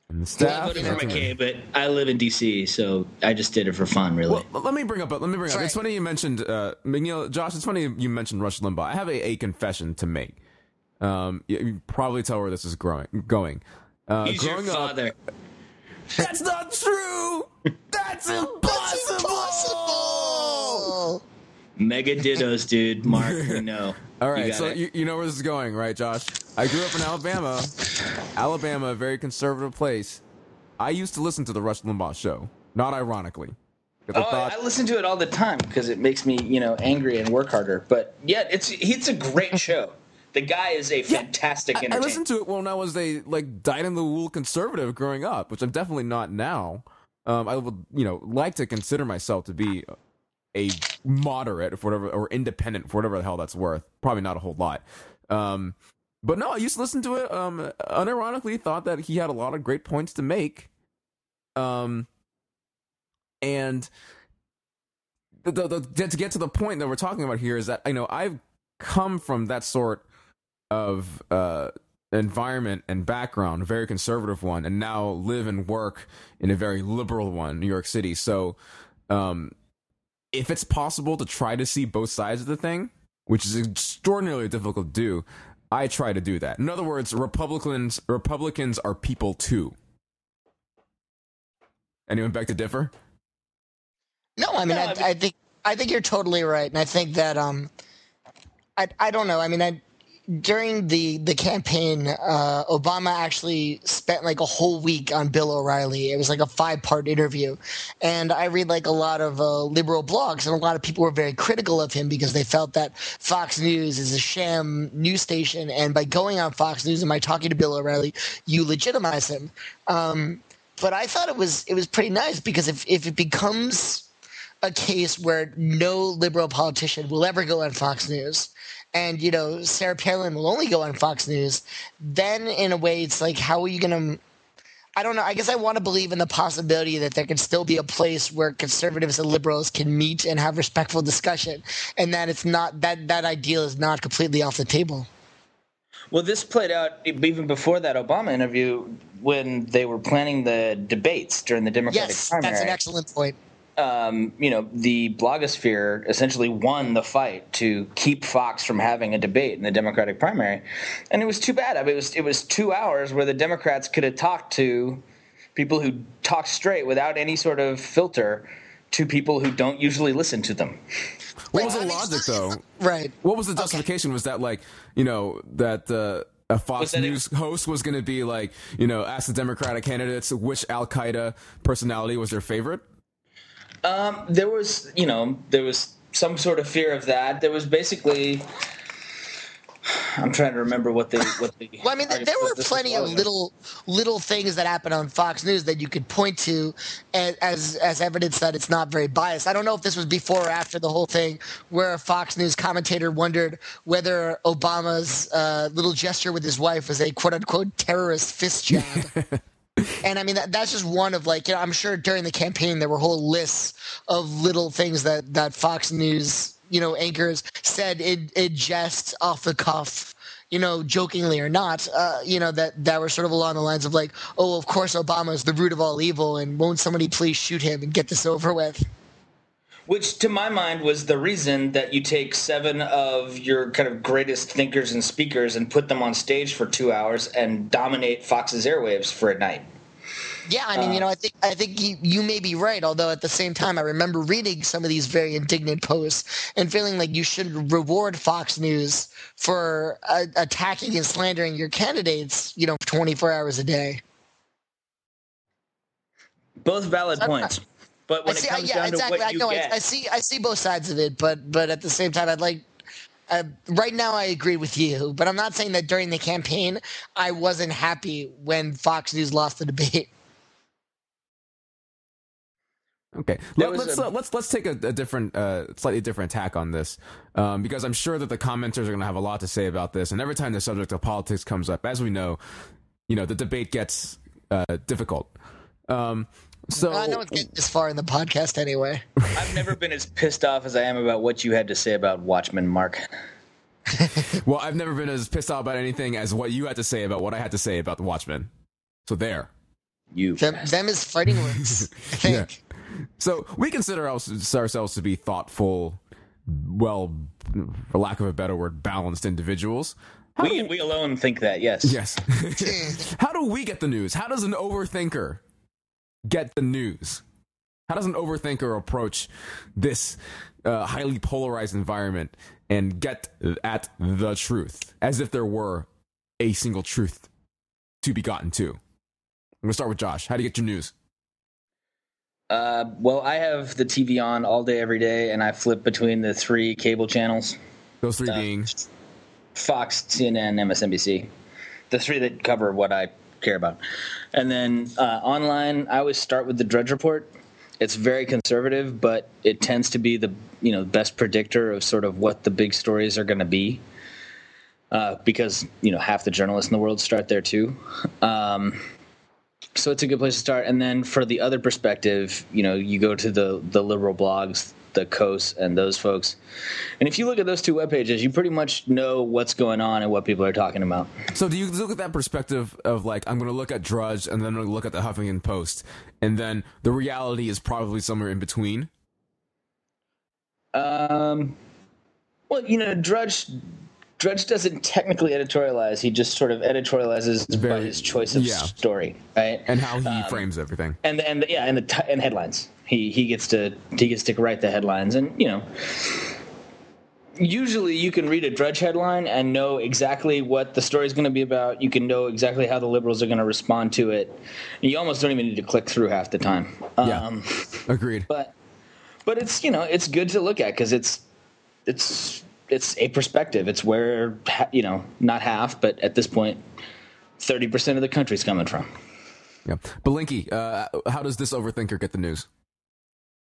And the staff. I voted for McCain, but I live in DC, so I just did it for fun, really. Well, let me bring up. Let me bring up. It's funny you mentioned uh, McNeil, Josh. It's funny you mentioned Rush Limbaugh. I have a, a confession to make. Um, you, you probably tell where this is growing, going. Uh, He's growing your father. Up, that's not true. That's impossible. That's impossible. Mega dittos, dude. Mark, we know. All right, you so you, you, know where this is going, right, Josh? I grew up in Alabama. Alabama, a very conservative place. I used to listen to the Rush Limbaugh show, not ironically. Oh, I, thought, I listen to it all the time because it makes me, you know, angry and work harder. But yeah, it's it's a great show the guy is a fantastic yeah, I, I, listened to it when I was a like dyed in the wool conservative growing up, which I'm definitely not now. Um, I would you know like to consider myself to be a moderate, for whatever, or independent, for whatever the hell that's worth. Probably not a whole lot. Um, but no, I used to listen to it. Um, unironically, thought that he had a lot of great points to make. Um, and the, the, the, to get to the point that we're talking about here is that you know I've come from that sort of uh, environment and background, a very conservative one, and now live and work in a very liberal one, New York City. So, um, if it's possible to try to see both sides of the thing, which is extraordinarily difficult to do, I try to do that. In other words, Republicans Republicans are people too. Anyone back to differ? No, I mean, no, I, I, mean I, think I think you're totally right, and I think that um, I I don't know. I mean, I during the the campaign, uh, Obama actually spent like a whole week on Bill O'Reilly. It was like a five part interview, and I read like a lot of uh, liberal blogs, and a lot of people were very critical of him because they felt that Fox News is a sham news station, and by going on Fox News and by talking to Bill O'Reilly, you legitimize him. Um, but I thought it was it was pretty nice because if if it becomes a case where no liberal politician will ever go on Fox News and you know Sarah Palin will only go on Fox News, then in a way it's like how are you going to I don't know. I guess I want to believe in the possibility that there can still be a place where conservatives and liberals can meet and have respectful discussion, and that it's not that that ideal is not completely off the table. Well, this played out even before that Obama interview when they were planning the debates during the Democratic yes, primary. Yes, that's an excellent point um, you know, the blogosphere essentially won the fight to keep Fox from having a debate in the Democratic primary, and it was too bad. I mean, it was it was two hours where the Democrats could have talked to people who talk straight without any sort of filter to people who don't usually listen to them. What was the logic though? Right. What was the justification? Was that like you know that uh, a Fox that it- News host was going to be like you know ask the Democratic candidates which Al Qaeda personality was their favorite? Um, there was, you know, there was some sort of fear of that. There was basically. I'm trying to remember what they what the. Well, I mean, there were plenty of little little things that happened on Fox News that you could point to as, as as evidence that it's not very biased. I don't know if this was before or after the whole thing, where a Fox News commentator wondered whether Obama's uh, little gesture with his wife was a quote unquote terrorist fist jab. And I mean that, that's just one of like you know I'm sure during the campaign there were whole lists of little things that that Fox News you know anchors said in, in jest off the cuff you know jokingly or not uh, you know that that were sort of along the lines of like oh of course Obama is the root of all evil and won't somebody please shoot him and get this over with Which, to my mind, was the reason that you take seven of your kind of greatest thinkers and speakers and put them on stage for two hours and dominate Fox's airwaves for a night. Yeah, I mean, you know, I think I think you, you may be right. Although at the same time, I remember reading some of these very indignant posts and feeling like you should reward Fox News for uh, attacking and slandering your candidates, you know, 24 hours a day. Both valid points. But when I see, it comes yeah, down exactly. to what I you know. I, get, I see. I see both sides of it, but but at the same time, I'd like. Uh, right now, I agree with you, but I'm not saying that during the campaign I wasn't happy when Fox News lost the debate. Okay, There Let, us a- uh, let's let's take a, a different, uh, slightly different tack on this, um, because I'm sure that the commenters are going to have a lot to say about this. And every time the subject of politics comes up, as we know, you know the debate gets uh, difficult. Um, so I know it's getting this far in the podcast anyway. I've never been as pissed off as I am about what you had to say about Watchmen, Mark. well, I've never been as pissed off about anything as what you had to say about what I had to say about the Watchmen. So there. You. Them, them is fighting words. I think. So we consider ourselves, ourselves to be thoughtful, well, for lack of a better word, balanced individuals. How We, we alone think that, yes. yes. How do we get the news? How does an overthinker get the news? How does an overthinker approach this uh, highly polarized environment and get at the truth as if there were a single truth to be gotten to? I'm going to start with Josh. How do you get your news? Uh, well, I have the TV on all day, every day, and I flip between the three cable channels Those three Uh, being Fox, CNN, MSNBC. The three that cover what I care about. And then uh, online, I always start with the Drudge Report. It's very conservative, but it tends to be the you know best predictor of sort of what the big stories are going to be. Uh, because you know half the journalists in the world start there too. Um, so it's a good place to start. And then for the other perspective, you know, you go to the the liberal blogs, the Kos, and those folks. And if you look at those two web pages, you pretty much know what's going on and what people are talking about. So do you look at that perspective of like I'm going to look at Drudge and then I'm going to look at the Huffington Post and then the reality is probably somewhere in between? Um, well, you know, Drudge. Drudge doesn't technically editorialize; he just sort of editorializes by his choice of yeah. story, right? And how he frames everything. and the, and the, yeah, and the t- and headlines. He he gets to he gets to write the headlines, and you know, usually you can read a Drudge headline and know exactly what the story is going to be about. You can know exactly how the liberals are going to respond to it. And you almost don't even need to click through half the time. Yeah. Um, Agreed. but but it's you know it's good to look at because it's it's it's a perspective. It's where you know not half, but at this point, thirty percent of the country's coming from. Yeah. Belinkie, uh, how does this overthinker get the news?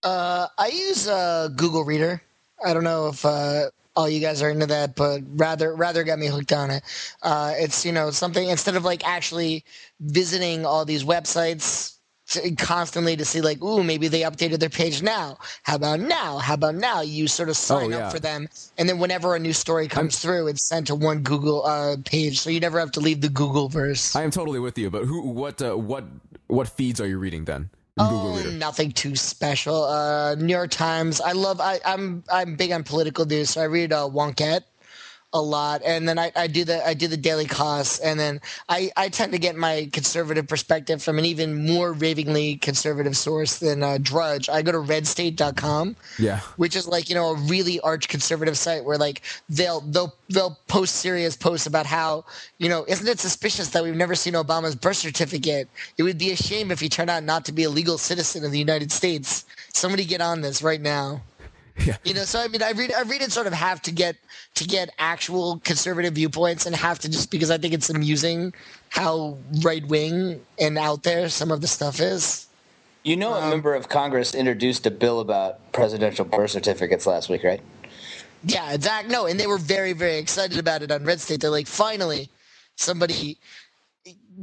Uh, I use uh, Google Reader. I don't know if uh, all you guys are into that, but Wrather Wrather got me hooked on it. Uh, it's you know something instead of like actually visiting all these websites to, constantly to see like, ooh, maybe they updated their page now. How about now? How about now? You sort of sign Oh, yeah. up for them, and then whenever a new story comes through, it's sent to one Google uh, page, so you never have to leave the Google verse. I am totally with you, but who, what, uh, what, what feeds are you reading then? Google Oh, Reader. nothing too special. Uh, New York Times. I love. I, I'm I'm big on political news, so I read uh, Wonkette a lot, and then I, I do the I do the Daily Kos, and then I, I tend to get my conservative perspective from an even more ravingly conservative source than uh, Drudge. I go to RedState.com, Yeah. which is like you know a really arch conservative site where like they'll they'll they'll post serious posts about how you know isn't it suspicious that we've never seen Obama's birth certificate? It would be a shame if he turned out not to be a legal citizen of the United States. Somebody get on this right now. Yeah. You know, so I mean, I read I read it sort of have to get to get actual conservative viewpoints, and have to just because I think it's amusing how right wing and out there some of the stuff is. You know, a um, member of Congress introduced a bill about presidential birth certificates last week, right? Yeah, exact. No, and they were very, very excited about it on Red State. They're like, finally, somebody,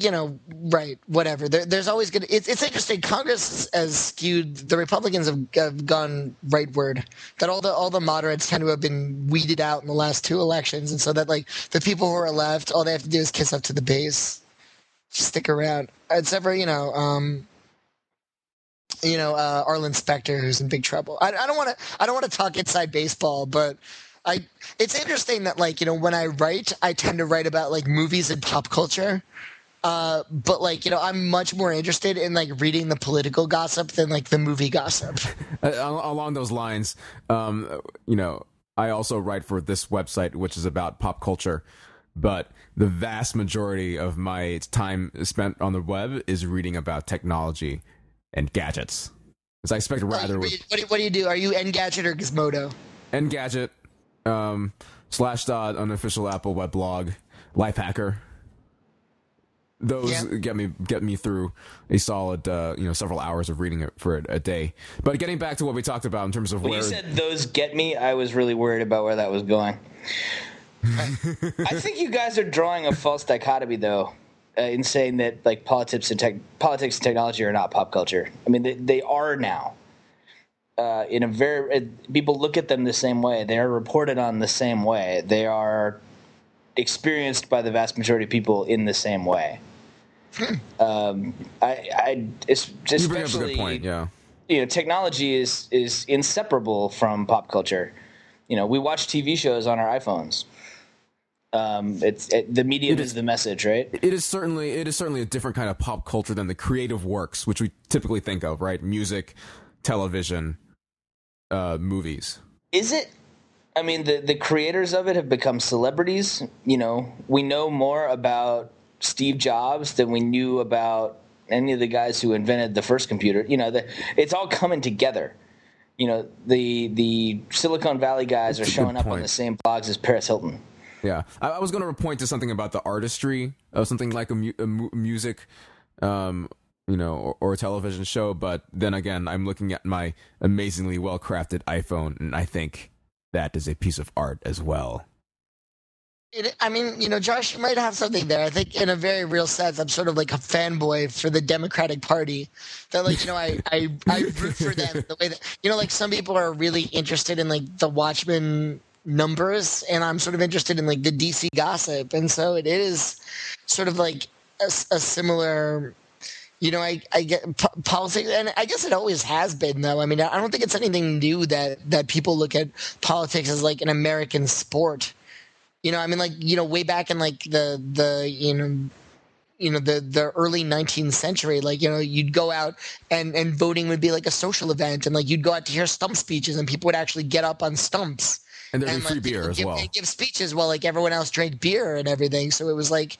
you know, right, whatever. There, there's always going to, it's, it's interesting. Congress has skewed, the Republicans have, have gone rightward. That all the, all the moderates tend to have been weeded out in the last two elections. And so that, like, the people who are left, all they have to do is kiss up to the base. Stick around. Except for, you know, um, you know, uh, Arlen Specter, who's in big trouble. I, I don't want to. I don't want to talk inside baseball, but I. It's interesting that, like, you know, when I write, I tend to write about like movies and pop culture. Uh, but like, you know, I'm much more interested in like reading the political gossip than like the movie gossip. Along those lines, um, you know, I also write for this website, which is about pop culture. But the vast majority of my time spent on the web is reading about technology and gadgets. As I expect Wrather what, do you, what do what do you do? Are you Engadget or Gizmodo? Engadget, um, Slashdot, unofficial Apple weblog, Lifehacker. Those Yeah. get me get me through a solid, uh, you know, several hours of reading it for a, a day. But getting back to what we talked about in terms of When where you said those get me, I was really worried about where that was going. I think you guys are drawing a false dichotomy, though, uh, in saying that like politics and tech, politics and technology are not pop culture. I mean, they, they are now. Uh, in a very, uh, people look at them the same way. They are reported on the same way. They are experienced by the vast majority of people in the same way. Um, I, I, es- you bring up a especially good point, yeah. you know technology is is inseparable from pop culture you know we watch tv shows on our iphones um it's it, the medium It is, is- the message right It is certainly it is certainly a different kind of pop culture than the creative works which we typically think of, right? Music, television, uh, movies. is it i mean the the creators of it have become celebrities you know we know more about steve jobs than we knew about any of the guys who invented the first computer you know the, it's all coming together you know the the silicon valley guys are That's a showing up on the same blogs as paris hilton Yeah, I, I was going to point to something about the artistry of something like a, mu- a mu- music, um, you know, or, or a television show. But then again, I'm looking at my amazingly well crafted iPhone, and I think that is a piece of art as well. It, I mean, you know, Josh, you might have something there. I think, in a very real sense, I'm sort of like a fanboy for the Democratic Party. That, like, you know, I, I, I root for them the way that, you know, like some people are really interested in like the Watchmen numbers, and I'm sort of interested in like the DC gossip, and so it is sort of like a similar. You know, I, I get po- politics, and I guess it always has been, though. I mean, I don't think it's anything new that that people look at politics as like an American sport. You know, I mean, like you know, way back in like the the you know, you know the the early 19th century, like you know, you'd go out and and voting would be like a social event, and like you'd go out to hear stump speeches, and people would actually get up on stumps And there'd and be free like, beer as give, well. and give speeches while like everyone else drank beer and everything. So it was like,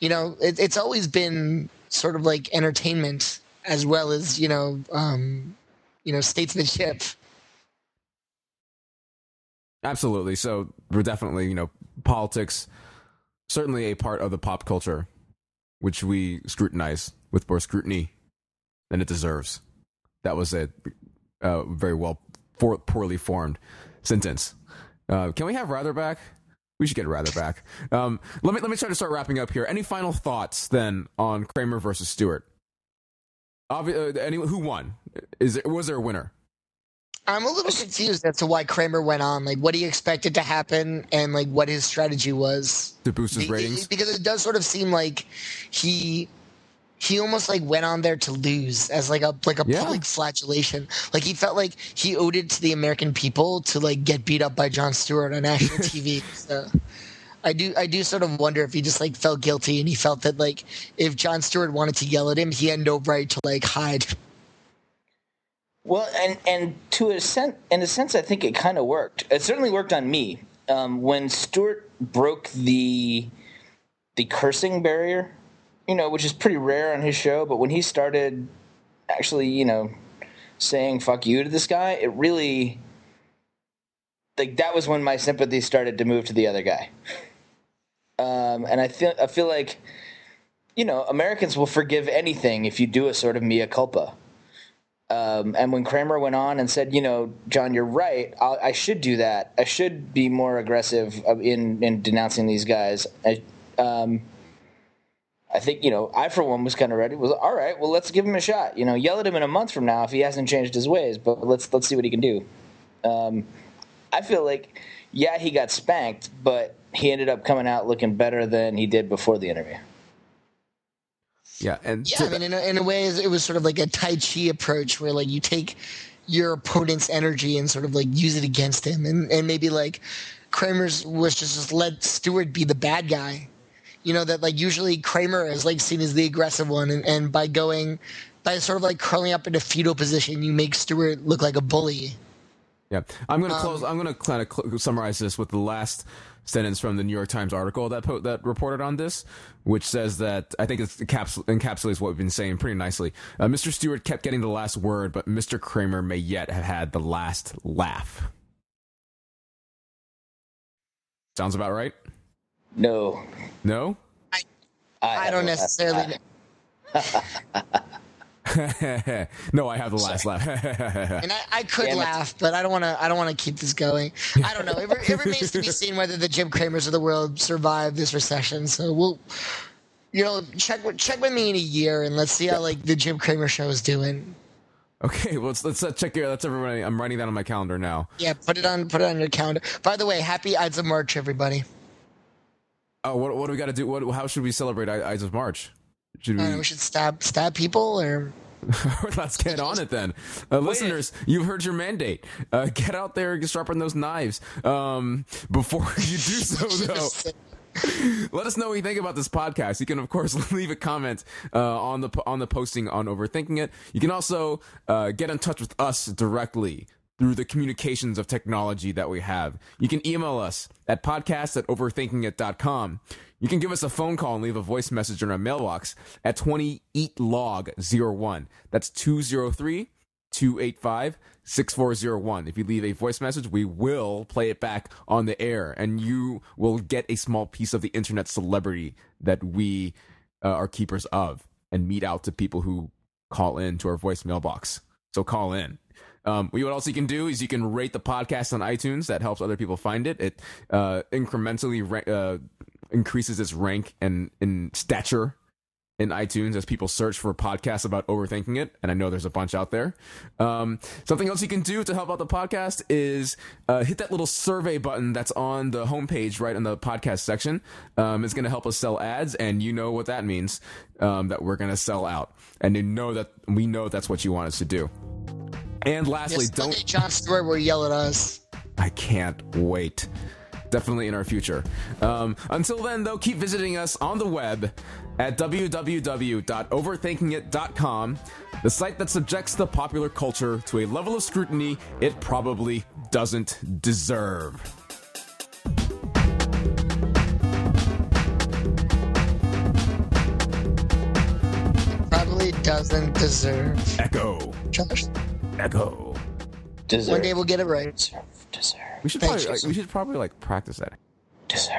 you know, it, it's always been sort of like entertainment as well as you know, um, you know, statesmanship. Absolutely. So we're definitely, you know, politics, certainly a part of the pop culture, which we scrutinize with more scrutiny than it deserves. That was a very well, for, poorly formed sentence. Uh, can we have Wrather back? We should get Wrather back. Um, let me let me try to start wrapping up here. Any final thoughts then on Cramer versus Stewart? Obvi- uh, any, who won? Is there, was there a winner? I'm a little confused as to why Cramer went on. Like, what he expected to happen, and like what his strategy was. To boost his ratings? because it does sort of seem like he he almost like went on there to lose as like a like a Yeah. public flagellation. Like he felt like he owed it to the American people to like get beat up by Jon Stewart on national TV. So I do I do sort of wonder if he just like felt guilty and he felt that like if Jon Stewart wanted to yell at him, he had no right to like hide. Well, and and to a sense, in a sense, I think it kind of worked. It certainly worked on me um, when Stewart broke the the cursing barrier, you know, which is pretty rare on his show. But when he started actually, you know, saying "fuck you" to this guy, it really like that was when my sympathy started to move to the other guy. Um, and I feel I feel like you know Americans will forgive anything if you do a sort of mea culpa. Um, and when Cramer went on and said, you know, Jon, you're right. I'll, I should do that. I should be more aggressive in in denouncing these guys. I, um, I think you know, I for one was kind of ready. Was all right. Well, let's give him a shot. You know, yell at him in a month from now if he hasn't changed his ways. But let's let's see what he can do. Um, I feel like, yeah, he got spanked, but he ended up coming out looking better than he did before the interview. Yeah, and Yeah, I mean, in a, in a way, it was sort of like a Tai Chi approach where like you take your opponent's energy and sort of like use it against him, and and maybe like Cramer's was just, just let Stewart be the bad guy. You know that like usually Cramer is like seen as the aggressive one, and, and by going by sort of like curling up in a fetal position, you make Stewart look like a bully. Yeah, I'm Um, going to close. I'm going to kind of cl- summarize this with the last sentence from the New York Times article that po- that reported on this, which says that I think it encapsul- encapsulates what we've been saying pretty nicely. Uh, Mr. Stewart kept getting the last word, but Mr. Cramer may yet have had the last laugh. Sounds about right. No, No. I don't necessarily. no, I have the last laugh. And I, I could Damn it. laugh, but I don't want to. I don't want to keep this going. I don't know. It, it remains to be seen whether the Jim Cramers of the world survive this recession. So we'll, you know, check with check with me in a year and let's see how like the Jim Cramer show is doing. okay, well, let's let's uh, check here. That's everybody. I'm writing that on my calendar now. Yeah, put it on put it on your calendar. By the way, happy Ides of March, everybody. Oh, what what do we got to do? What how should we celebrate Ides of March? Should I don't know, we? we should stab stab people or Let's get on it then. Uh, listeners, you've heard your mandate. Uh, get out there and sharpen those knives. Um, before you do so, though, let us know what you think about this podcast. You can, of course, leave a comment uh, on the on the posting on Overthinking It. You can also uh, get in touch with us directly through the communications of technology that we have. You can email us at podcast at overthinkingit.com. You can give us a phone call and leave a voice message in our mailbox at 20 eat log 01. That's 203 285 6401. If you leave a voice message, we will play it back on the air and you will get a small piece of the internet celebrity that we uh, are keepers of and meet out to people who call in to our voice mailbox. So call in. Um, what else you can do is you can rate the podcast on iTunes. That helps other people find it. It uh, incrementally ra- uh, increases its rank and in stature in iTunes as people search for podcasts about overthinking it. And I know there's a bunch out there. Um, something else you can do to help out the podcast is uh, hit that little survey button that's on the homepage right in the podcast section. Um, it's going to help us sell ads, and you know what that means um, that we're going to sell out. And you know that we know that's what you want us to do. And lastly, yes, don't Jon Stewart will yell at us. I can't wait. Definitely in our future. Um, until then, though, keep visiting us on the web at www.overthinkingit.com, the site that subjects the popular culture to a level of scrutiny it probably doesn't deserve. Probably doesn't deserve. Echo. Josh. Echo. Deserve. One day we'll get it right. Deserve. Deserve. We should Thank probably you. like, we should probably like practice that. Deserve.